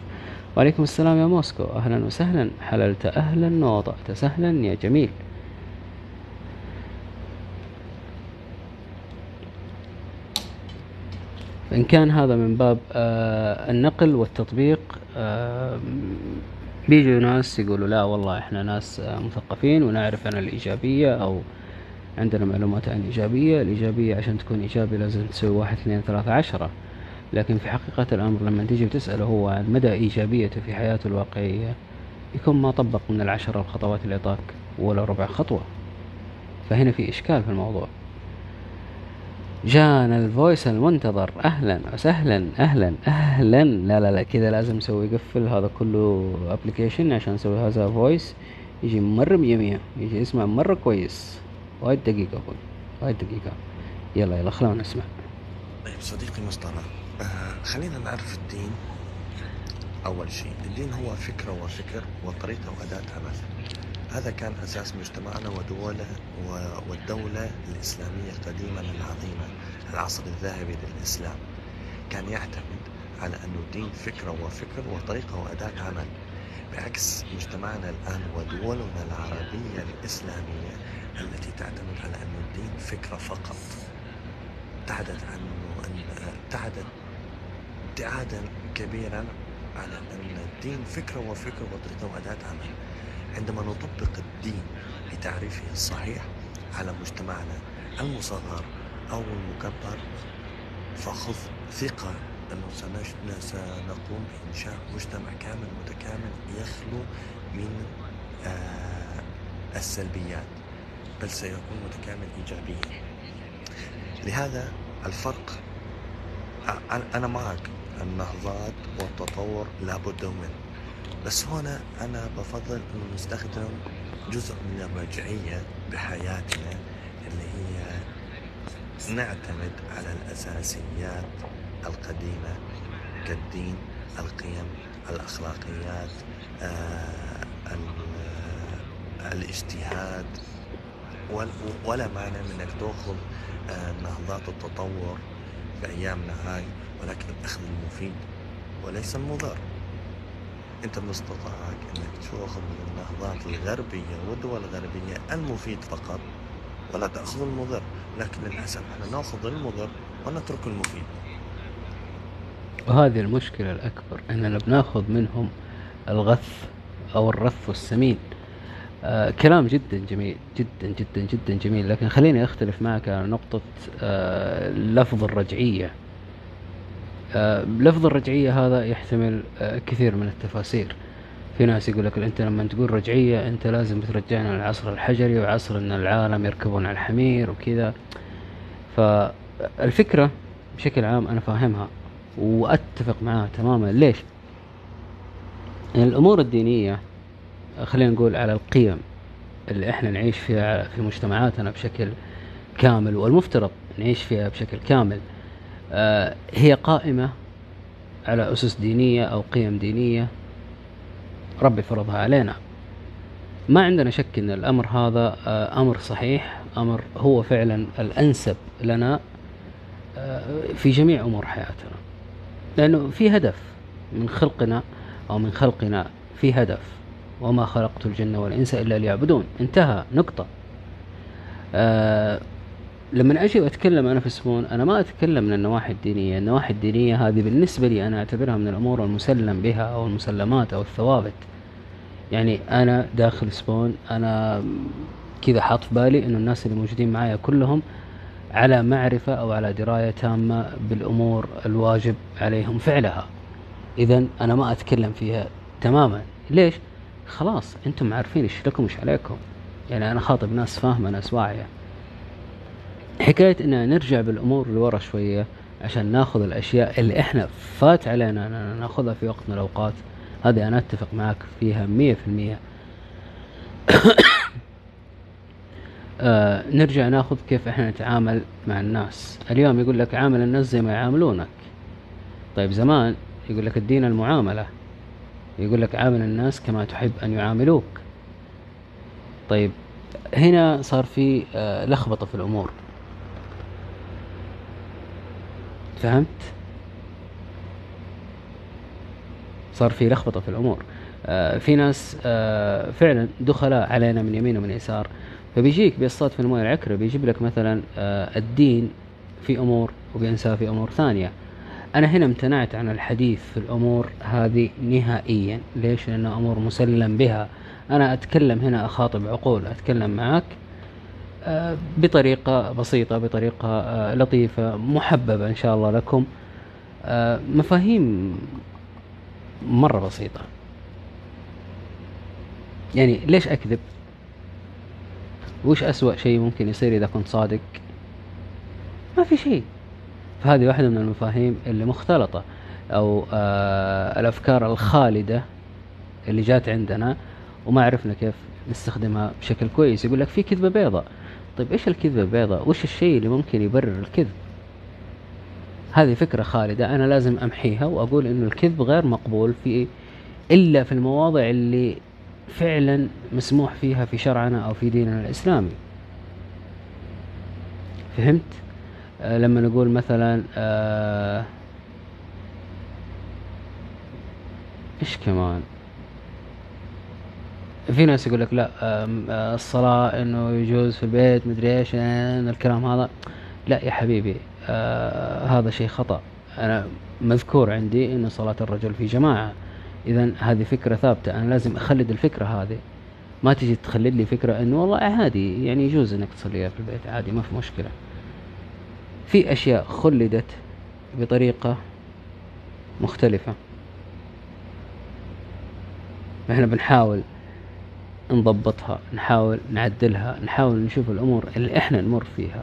وعليكم السلام يا موسكو. أهلا وسهلا. حللت. أهلا ووطأت سهلا يا جميل. فإن كان هذا من باب آه، النقل والتطبيق آه، بيجوا ناس يقولوا لا والله إحنا ناس آه، مثقفين ونعرف عن الإيجابية أو عندنا معلومات عن الإيجابية. الإيجابية عشان تكون إيجابي لازم تسوي واحد اثنين ثلاثة عشرة. لكن في حقيقة الأمر لما تيجي وتسأله هو عن مدى إيجابيته في حياته الواقعية يكون ما طبق من العشرة الخطوات اللي أعطاك ولا ربع خطوة. فهنا في إشكال في الموضوع. جانا ال voice المنتظر أهلا وسهلا أهلا أهلا. لا لا لا كذا لازم نسوي قفل هذا كله application عشان نسوي هذا voice يجي مية مية يجي يسمع مرة كويس. wait دقيقة أقول وايد دقيقة. يلا يلا خلونا نسمع. طيب صديقي مصطفى آه خلينا نعرف الدين. أول شيء الدين هو فكرة وفكر وطريقة وأداة عمل هذا كان أساس مجتمعنا ودولة والدولة الإسلامية قديما العظيمة العصر الذهبي للإسلام. كان يعتمد على أنه الدين فكرة وفكر وطريقة وأداة عمل. بعكس مجتمعنا الآن ودولنا العربية الإسلامية التي تعتمد على أن الدين فكرة فقط. ابتعدت أن ابتعدت ابتعادا كبيرا على أن الدين فكرة وفكر وطريقة وأداة عمل. عندما نطبق الدين بتعريفه الصحيح على مجتمعنا المصغر أو المكبر فخذ ثقة أنه سنقوم بإنشاء مجتمع كامل متكامل يخلو من آه، السلبيات بل سيكون متكامل إيجابيا. لهذا الفرق أنا معك. النهضات والتطور لابد منه. بس هنا أنا بفضل أنه نستخدم جزء من الرجعية بحياتنا اللي هي نعتمد على الأساسيات القديمة كالدين القيم الأخلاقيات آه، ال- الاجتهاد ول- ولا معنى من انك تأخذ آه، نهضات التطور في ايامنا هاي. ولكن الاخذ المفيد وليس المضر انت من استطاعك إنك تاخذ من النهضات الغربية والدول الغربية المفيد فقط ولا تأخذ المضر لكن للأسف إحنا نأخذ المضر ونترك المفيد. وهذه المشكلة الأكبر أننا بناخذ منهم الغث أو الرث السمين آه كلام جدا جميل جدا جدا جدا جميل لكن خليني أختلف معك على نقطة آه لفظ الرجعية. لفظ الرجعية هذا يحتمل آه كثير من التفاسير. في ناس يقول لك أنت لما تقول رجعية أنت لازم ترجعنا للعصر الحجري وعصر إن العالم يركبون على الحمير وكذا. فالفكرة بشكل عام أنا فاهمها وأتفق معاها تماما. ليش؟ يعني الأمور الدينية خلينا نقول على القيم اللي إحنا نعيش فيها في مجتمعاتنا بشكل كامل والمفترض نعيش فيها بشكل كامل آه، هي قائمة على أسس دينية أو قيم دينية. ربي فرضها علينا. ما عندنا شك إن الأمر هذا آه، أمر صحيح أمر هو فعلا الأنسب لنا آه، في جميع أمور حياتنا. لأنه في هدف من خلقنا أو من خلقنا في هدف. وما خلقت الجن والإنس إلا ليعبدون. انتهى نقطة. آه لما أجي اتكلم أنا في سمون أنا ما أتكلم من النواحي الدينية، النواحي الدينية هذه بالنسبة لي أنا أعتبرها من الأمور المسلم بها أو المسلمات أو الثوابت. يعني أنا داخل سبون أنا كذا حاط في بالي إنه الناس اللي موجودين معايا كلهم على معرفة أو على دراية تامة بالأمور الواجب عليهم فعلها. اذا أنا ما أتكلم فيها تماما، ليش؟ خلاص أنتم عارفين إيش لكم إيش عليكم. يعني أنا خاطب ناس فاهمة ناس واعية. حكاية ان نرجع بالأمور لورا شوية عشان ناخذ الأشياء اللي إحنا فات علينا إننا ناخذها في وقت من الأوقات. هذه أنا أتفق معك فيها مية في المية. آه نرجع ناخذ كيف إحنا نتعامل مع الناس. اليوم يقول لك عامل الناس زي ما يعاملونك. طيب زمان يقول لك الدين المعاملة. يقول لك عامل الناس كما تحب أن يعاملوك. طيب هنا صار في آه لخبطة في الأمور. فهمت؟ صار في لخبطة في الأمور. آه في ناس آه فعلا دخلاء علينا من يمين ومن يسار. فبيجيك بيصطاد في المويه العكره بيجيب لك مثلا آه الدين في أمور وبينساه في أمور ثانية. أنا هنا امتنعت عن الحديث في الأمور هذه نهائيا. ليش؟ لأنها أمور مسلم بها. أنا أتكلم هنا أخاطب عقول أتكلم معك. بطريقة بسيطة بطريقة آه، لطيفة محببة إن شاء الله لكم. آه، مفاهيم مرة بسيطة. يعني ليش أكذب؟ وش أسوأ شيء ممكن يصير إذا كنت صادق؟ ما في شيء. فهذه واحدة من المفاهيم اللي مختلطة أو آه الأفكار الخالدة اللي جات عندنا وما عرفنا كيف نستخدمها بشكل كويس. يقول لك في كذبة بيضاء. طيب إيش الكذبة البيضاء وش الشيء اللي ممكن يبرر الكذب؟ هذه فكرة خالدة أنا لازم أمحيها وأقول إنه الكذب غير مقبول في إلا في المواضع اللي فعلا مسموح فيها في شرعنا أو في ديننا الإسلامي. فهمت؟ آه لما نقول مثلا آه إيش كمان؟ في ناس يقول لك لا آه، الصلاة إنه يجوز في البيت مدري إيش الكلام هذا. لا يا حبيبي آه هذا شيء خطأ. أنا مذكور عندي إن صلاة الرجل في جماعة. اذا هذه فكرة ثابتة. أنا لازم أخلد الفكرة هذه. ما تجي تخلد لي فكرة إنه والله عادي يعني يجوز إنك تصليها في البيت عادي ما في مشكلة. في أشياء خلدت بطريقة مختلفة. إحنا بنحاول نضبطها نحاول نعدلها نحاول نشوف الأمور اللي إحنا نمر فيها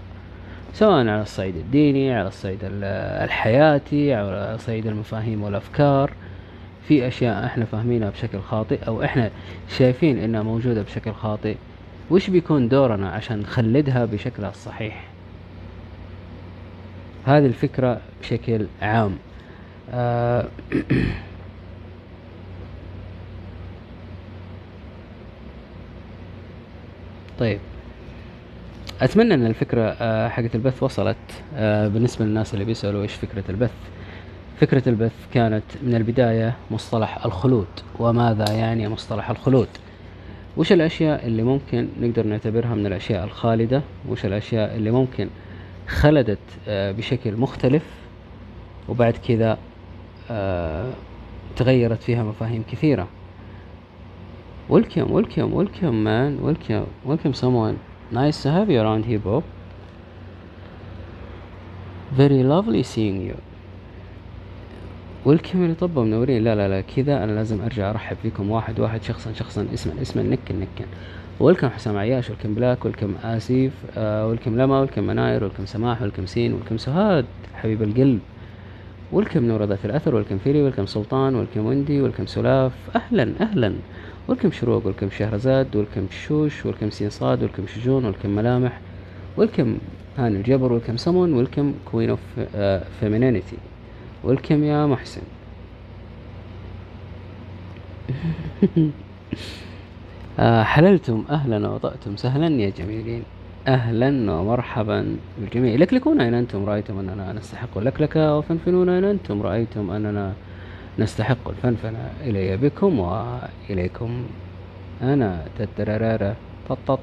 سواء على الصعيد الديني على الصعيد ال- الحياتي على صعيد المفاهيم والأفكار. في أشياء إحنا فاهمينها بشكل خاطئ أو إحنا شايفين إنها موجودة بشكل خاطئ وش بيكون دورنا عشان نخلدها بشكلها الصحيح هذه الفكرة بشكل عام. آه طيب. أتمنى إن الفكرة آه، حقت البث وصلت آه، بالنسبة للناس اللي بيسألوا إيش فكرة البث. فكرة البث كانت من البداية مصطلح الخلود. وماذا يعني مصطلح الخلود؟ وش الأشياء اللي ممكن نقدر نعتبرها من الأشياء الخالدة؟ وش الأشياء اللي ممكن خلدت آه، بشكل مختلف؟ وبعد كذا تغيرت فيها مفاهيم كثيرة. Welcome, welcome, welcome, man. Welcome, welcome, someone. Nice to have you around here, Bob. Very lovely seeing you. welcome اللي منورين لا لا لا كذا أنا لازم أرجع أرحب فيكم واحد واحد شخصا شخصا اسما اسما نكا نكا welcome حسام عياش welcome بلاك welcome آسيف آه welcome لما welcome مناير welcome سماح welcome سين welcome سهاد حبيب القلب welcome نور ذات الأثر welcome فيري welcome سلطان welcome وندي welcome سلاف أهلا أهلا welcome شروق welcome شهرزاد welcome شوش welcome سين صاد welcome شجون welcome ملامح welcome هاني الجبر welcome سمون welcome Queen of Femininity welcome يا محسن. آه، حللتم أهلا وطأتم سهلا يا جميلين. أهلا ومرحبا بالجميع. لكلكونا ان أنتم؟ رأيتم أننا نستحق اللكلكه وفنفنونا ان أنتم؟ رأيتم أننا نستحق الفنفنة إلي بكم وإليكم أنا تترارارا طط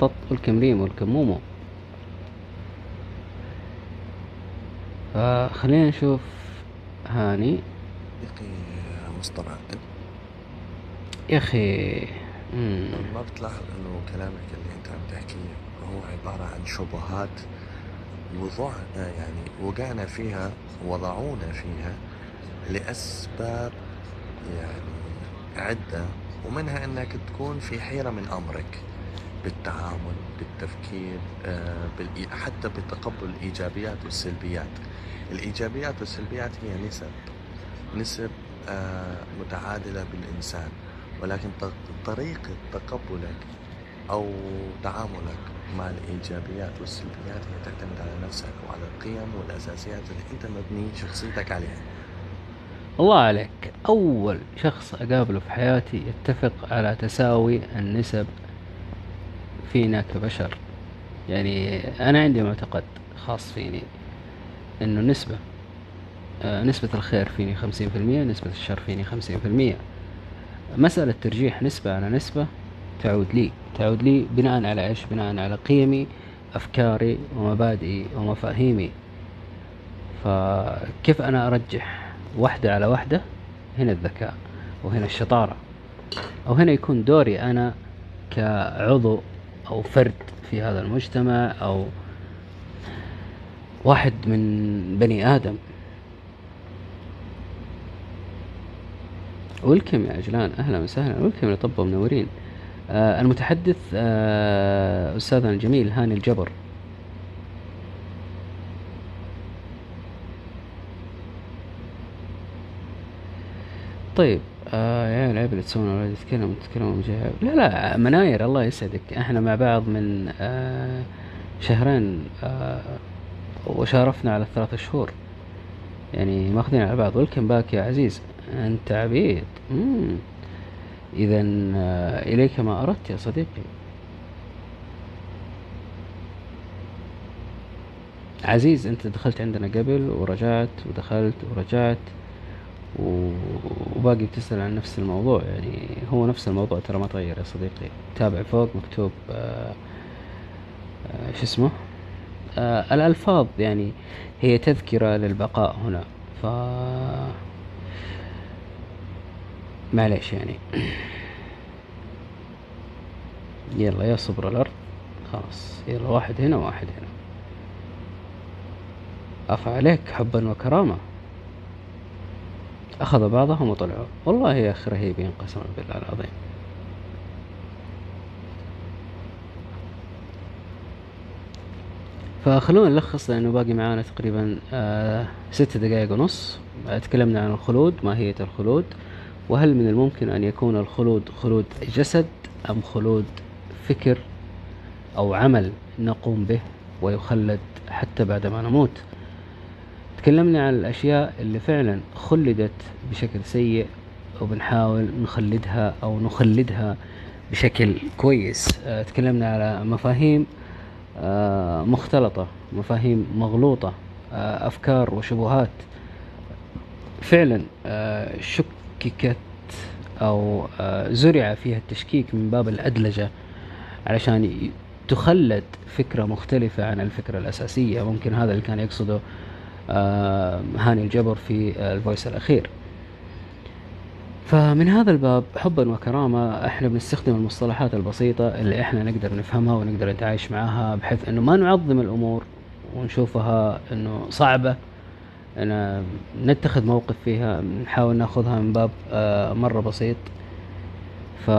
طط والكم ريم والكم مومو فخلينا نشوف هاني. صديقي مصطفى يا أخي مم. ما بتلاحظ إنه كلامك اللي أنت عم تحكيه هو عبارة عن شبهات وضعنا يعني وقعنا فيها وضعونا فيها لأسباب يعني عدة ومنها إنك تكون في حيرة من أمرك بالتعامل بالتفكير آه، حتى بتقبل الإيجابيات والسلبيات. الإيجابيات والسلبيات هي نسب نسب آه، متعادلة بالإنسان. ولكن طريقة تقبلك أو تعاملك مع الإيجابيات والسلبيات هي تعتمد على نفسك وعلى القيم والأساسيات اللي أنت مبني شخصيتك عليها. الله عليك. أول شخص أقابله في حياتي يتفق على تساوي النسب فينا كبشر. يعني أنا عندي معتقد خاص فيني إنه نسبة آه، نسبة الخير فيني خمسين في المية نسبة الشر فيني خمسين في المية. مسألة ترجيح نسبة على نسبة تعود لي تعود لي بناء على إيش؟ بناء على قيمي أفكاري ومبادئي ومفاهيمي. فكيف أنا أرجح واحدة على واحدة هنا الذكاء وهنا الشطارة. أو هنا يكون دوري أنا كعضو أو فرد في هذا المجتمع أو واحد من بني آدم. ويلكم يا عجلان أهلا وسهلا. ويلكم يا طب منورين. آه المتحدث آه أستاذنا الجميل هاني الجبر. طيب آه يا العيب اللي تسوونه ولا تتكلم تتكلم لا لا مناير الله يسعدك. إحنا مع بعض من آه شهرين آه وشارفنا على الثلاثة شهور. يعني ماخذين على بعض. ولكن باك يا عزيز. أنت عبيد. اذا آه إليك ما أردت يا صديقي. عزيز أنت دخلت عندنا قبل ورجعت ودخلت ورجعت. وباقي بتسأل عن نفس الموضوع يعني هو نفس الموضوع ترى ما تغير يا صديقي. تابع فوق مكتوب آه آه شو اسمه؟ آه الألفاظ يعني هي تذكرة للبقاء هنا. ف معليش يعني. يلا يا صبر الأرض. خلاص يلا واحد هنا واحد هنا. أفا عليك حبا وكرامة. أخذ بعضهم وطلعوا. والله يا أخي رهيبين قسما بالله العظيم. فخلونا نلخص لأنه باقي معانا تقريبا آه ست دقائق ونص. تكلمنا عن الخلود ماهية الخلود وهل من الممكن أن يكون الخلود خلود جسد أم خلود فكر أو عمل نقوم به ويخلد حتى بعد ما نموت؟ تكلمنا عن الأشياء اللي فعلا خلدت بشكل سيء وبنحاول نخلدها أو نخلدها بشكل كويس. آه، تكلمنا على مفاهيم آه، مختلطة مفاهيم مغلوطة آه، أفكار وشبهات. فعلا شككت أو زرع فيها التشكيك من باب الأدلجة علشان تخلد فكرة مختلفة عن الفكرة الأساسية. ممكن هذا اللي كان يقصده هاني الجبر في آه، الفويس الأخير. فمن هذا الباب حبا وكرامة إحنا بنستخدم المصطلحات البسيطة اللي إحنا نقدر نفهمها ونقدر نتعايش معاها بحيث إنه ما نعظم الأمور ونشوفها إنه صعبة. أنا نتخذ موقف فيها نحاول ناخذها من باب آه، مرة بسيط. ف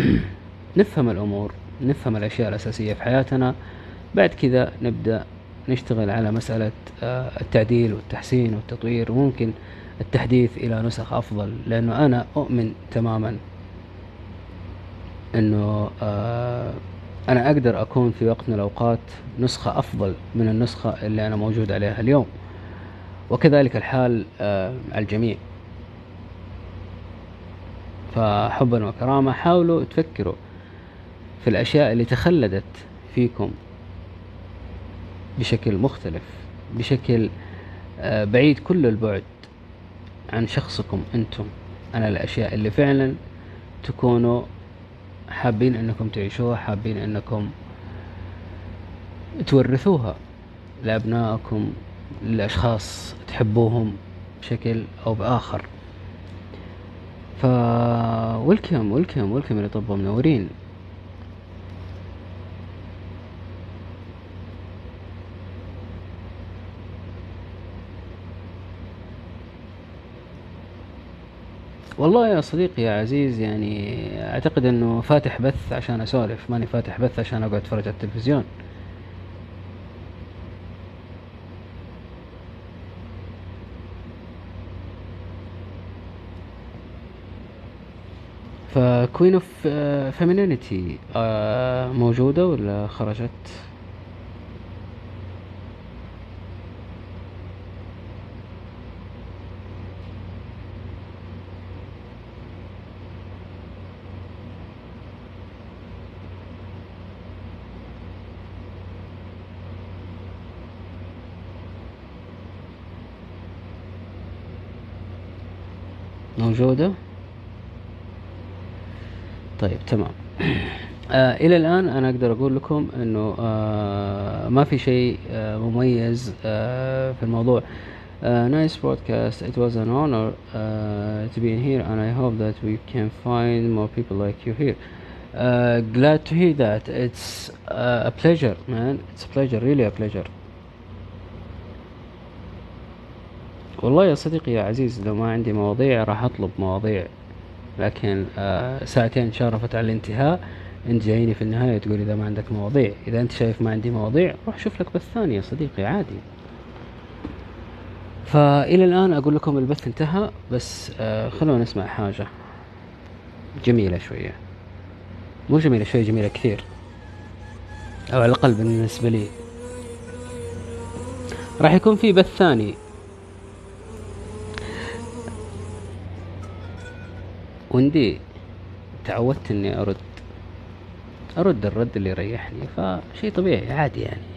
نفهم الأمور نفهم الأشياء الأساسية في حياتنا. بعد كذا نبدأ نشتغل على مسألة آه، التعديل والتحسين والتطوير وممكن التحديث إلى نسخ أفضل لأنه أنا أؤمن تماما أنه آه، أنا أقدر أكون في وقت من الأوقات نسخة أفضل من النسخة اللي أنا موجود عليها اليوم. وكذلك الحال آه، على الجميع. فحبا وكرامة حاولوا تفكروا في الأشياء اللي تخلدت فيكم. بشكل مختلف بشكل آه، بعيد كل البعد عن شخصكم أنتم. عن الأشياء اللي فعلا تكونوا حابين أنكم تعيشوها حابين أنكم تورثوها لأبنائكم لأشخاص تحبوهم بشكل أو بآخر. ف ويلكم ويلكم ويلكم اللي طب منورين والله يا صديقي يا عزيز يعني أعتقد إنه فاتح بث عشان أسولف ماني فاتح بث عشان أقعد أتفرج على التلفزيون ف Queen of Femininity موجودة ولا خرجت؟ موجودة طيب تمام آه إلى الان أنا أقدر أقول لكم انه آه ما في شيء آه مميز آه في الموضوع Uh, nice broadcast. It was an honor uh, to be in here, and I hope that we can find more people like you here. Uh, glad to hear that. It's uh, a pleasure, man. It's a pleasure, really a pleasure. والله يا صديقي يا عزيز لو ما عندي مواضيع راح أطلب مواضيع. لكن آه ساعتين شارفت على الانتهاء. انت جايني في النهاية تقول إذا ما عندك مواضيع. إذا أنت شايف ما عندي مواضيع روح شوف لك بث ثاني يا صديقي عادي. فإلى الآن أقول لكم البث انتهى بس آه خلونا نسمع حاجة جميلة شوية. مو جميلة شوية جميلة كثير. أو على الأقل بالنسبة لي. راح يكون في بث ثاني. وندي تعودت إني أرد. أرد الرد اللي يريحني فشيء طبيعي عادي يعني.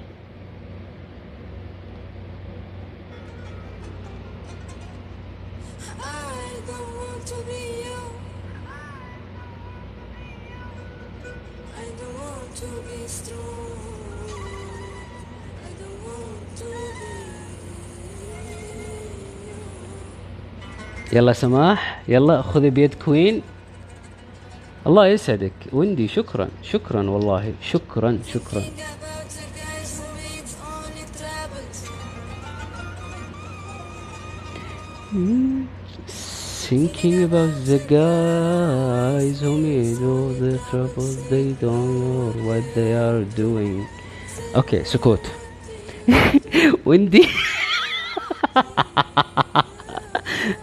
يلا سماح يلا خذي بيد Queen الله يسعدك وندي شكرا شكرا والله شكرا شكرا. Thinking about the guys who made all the troubles they don't know what they are doing okay سكوت وندي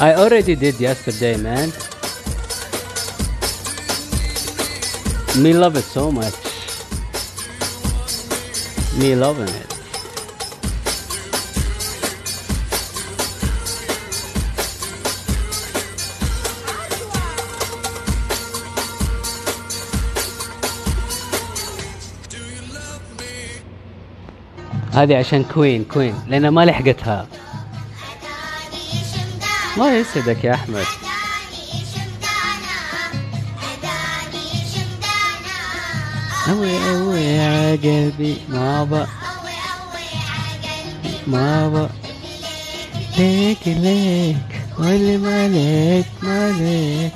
I already did yesterday, man. Me love it so much. Me loving it. هذه عشان كوين كوين لان ما لحقتها الله يسعدك يا أحمد. أوي يا قلبي ما با ما با ليك ليك واللي ما ليك ليك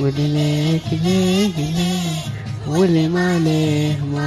واللي ليك ليك ليك واللي ما ليه ما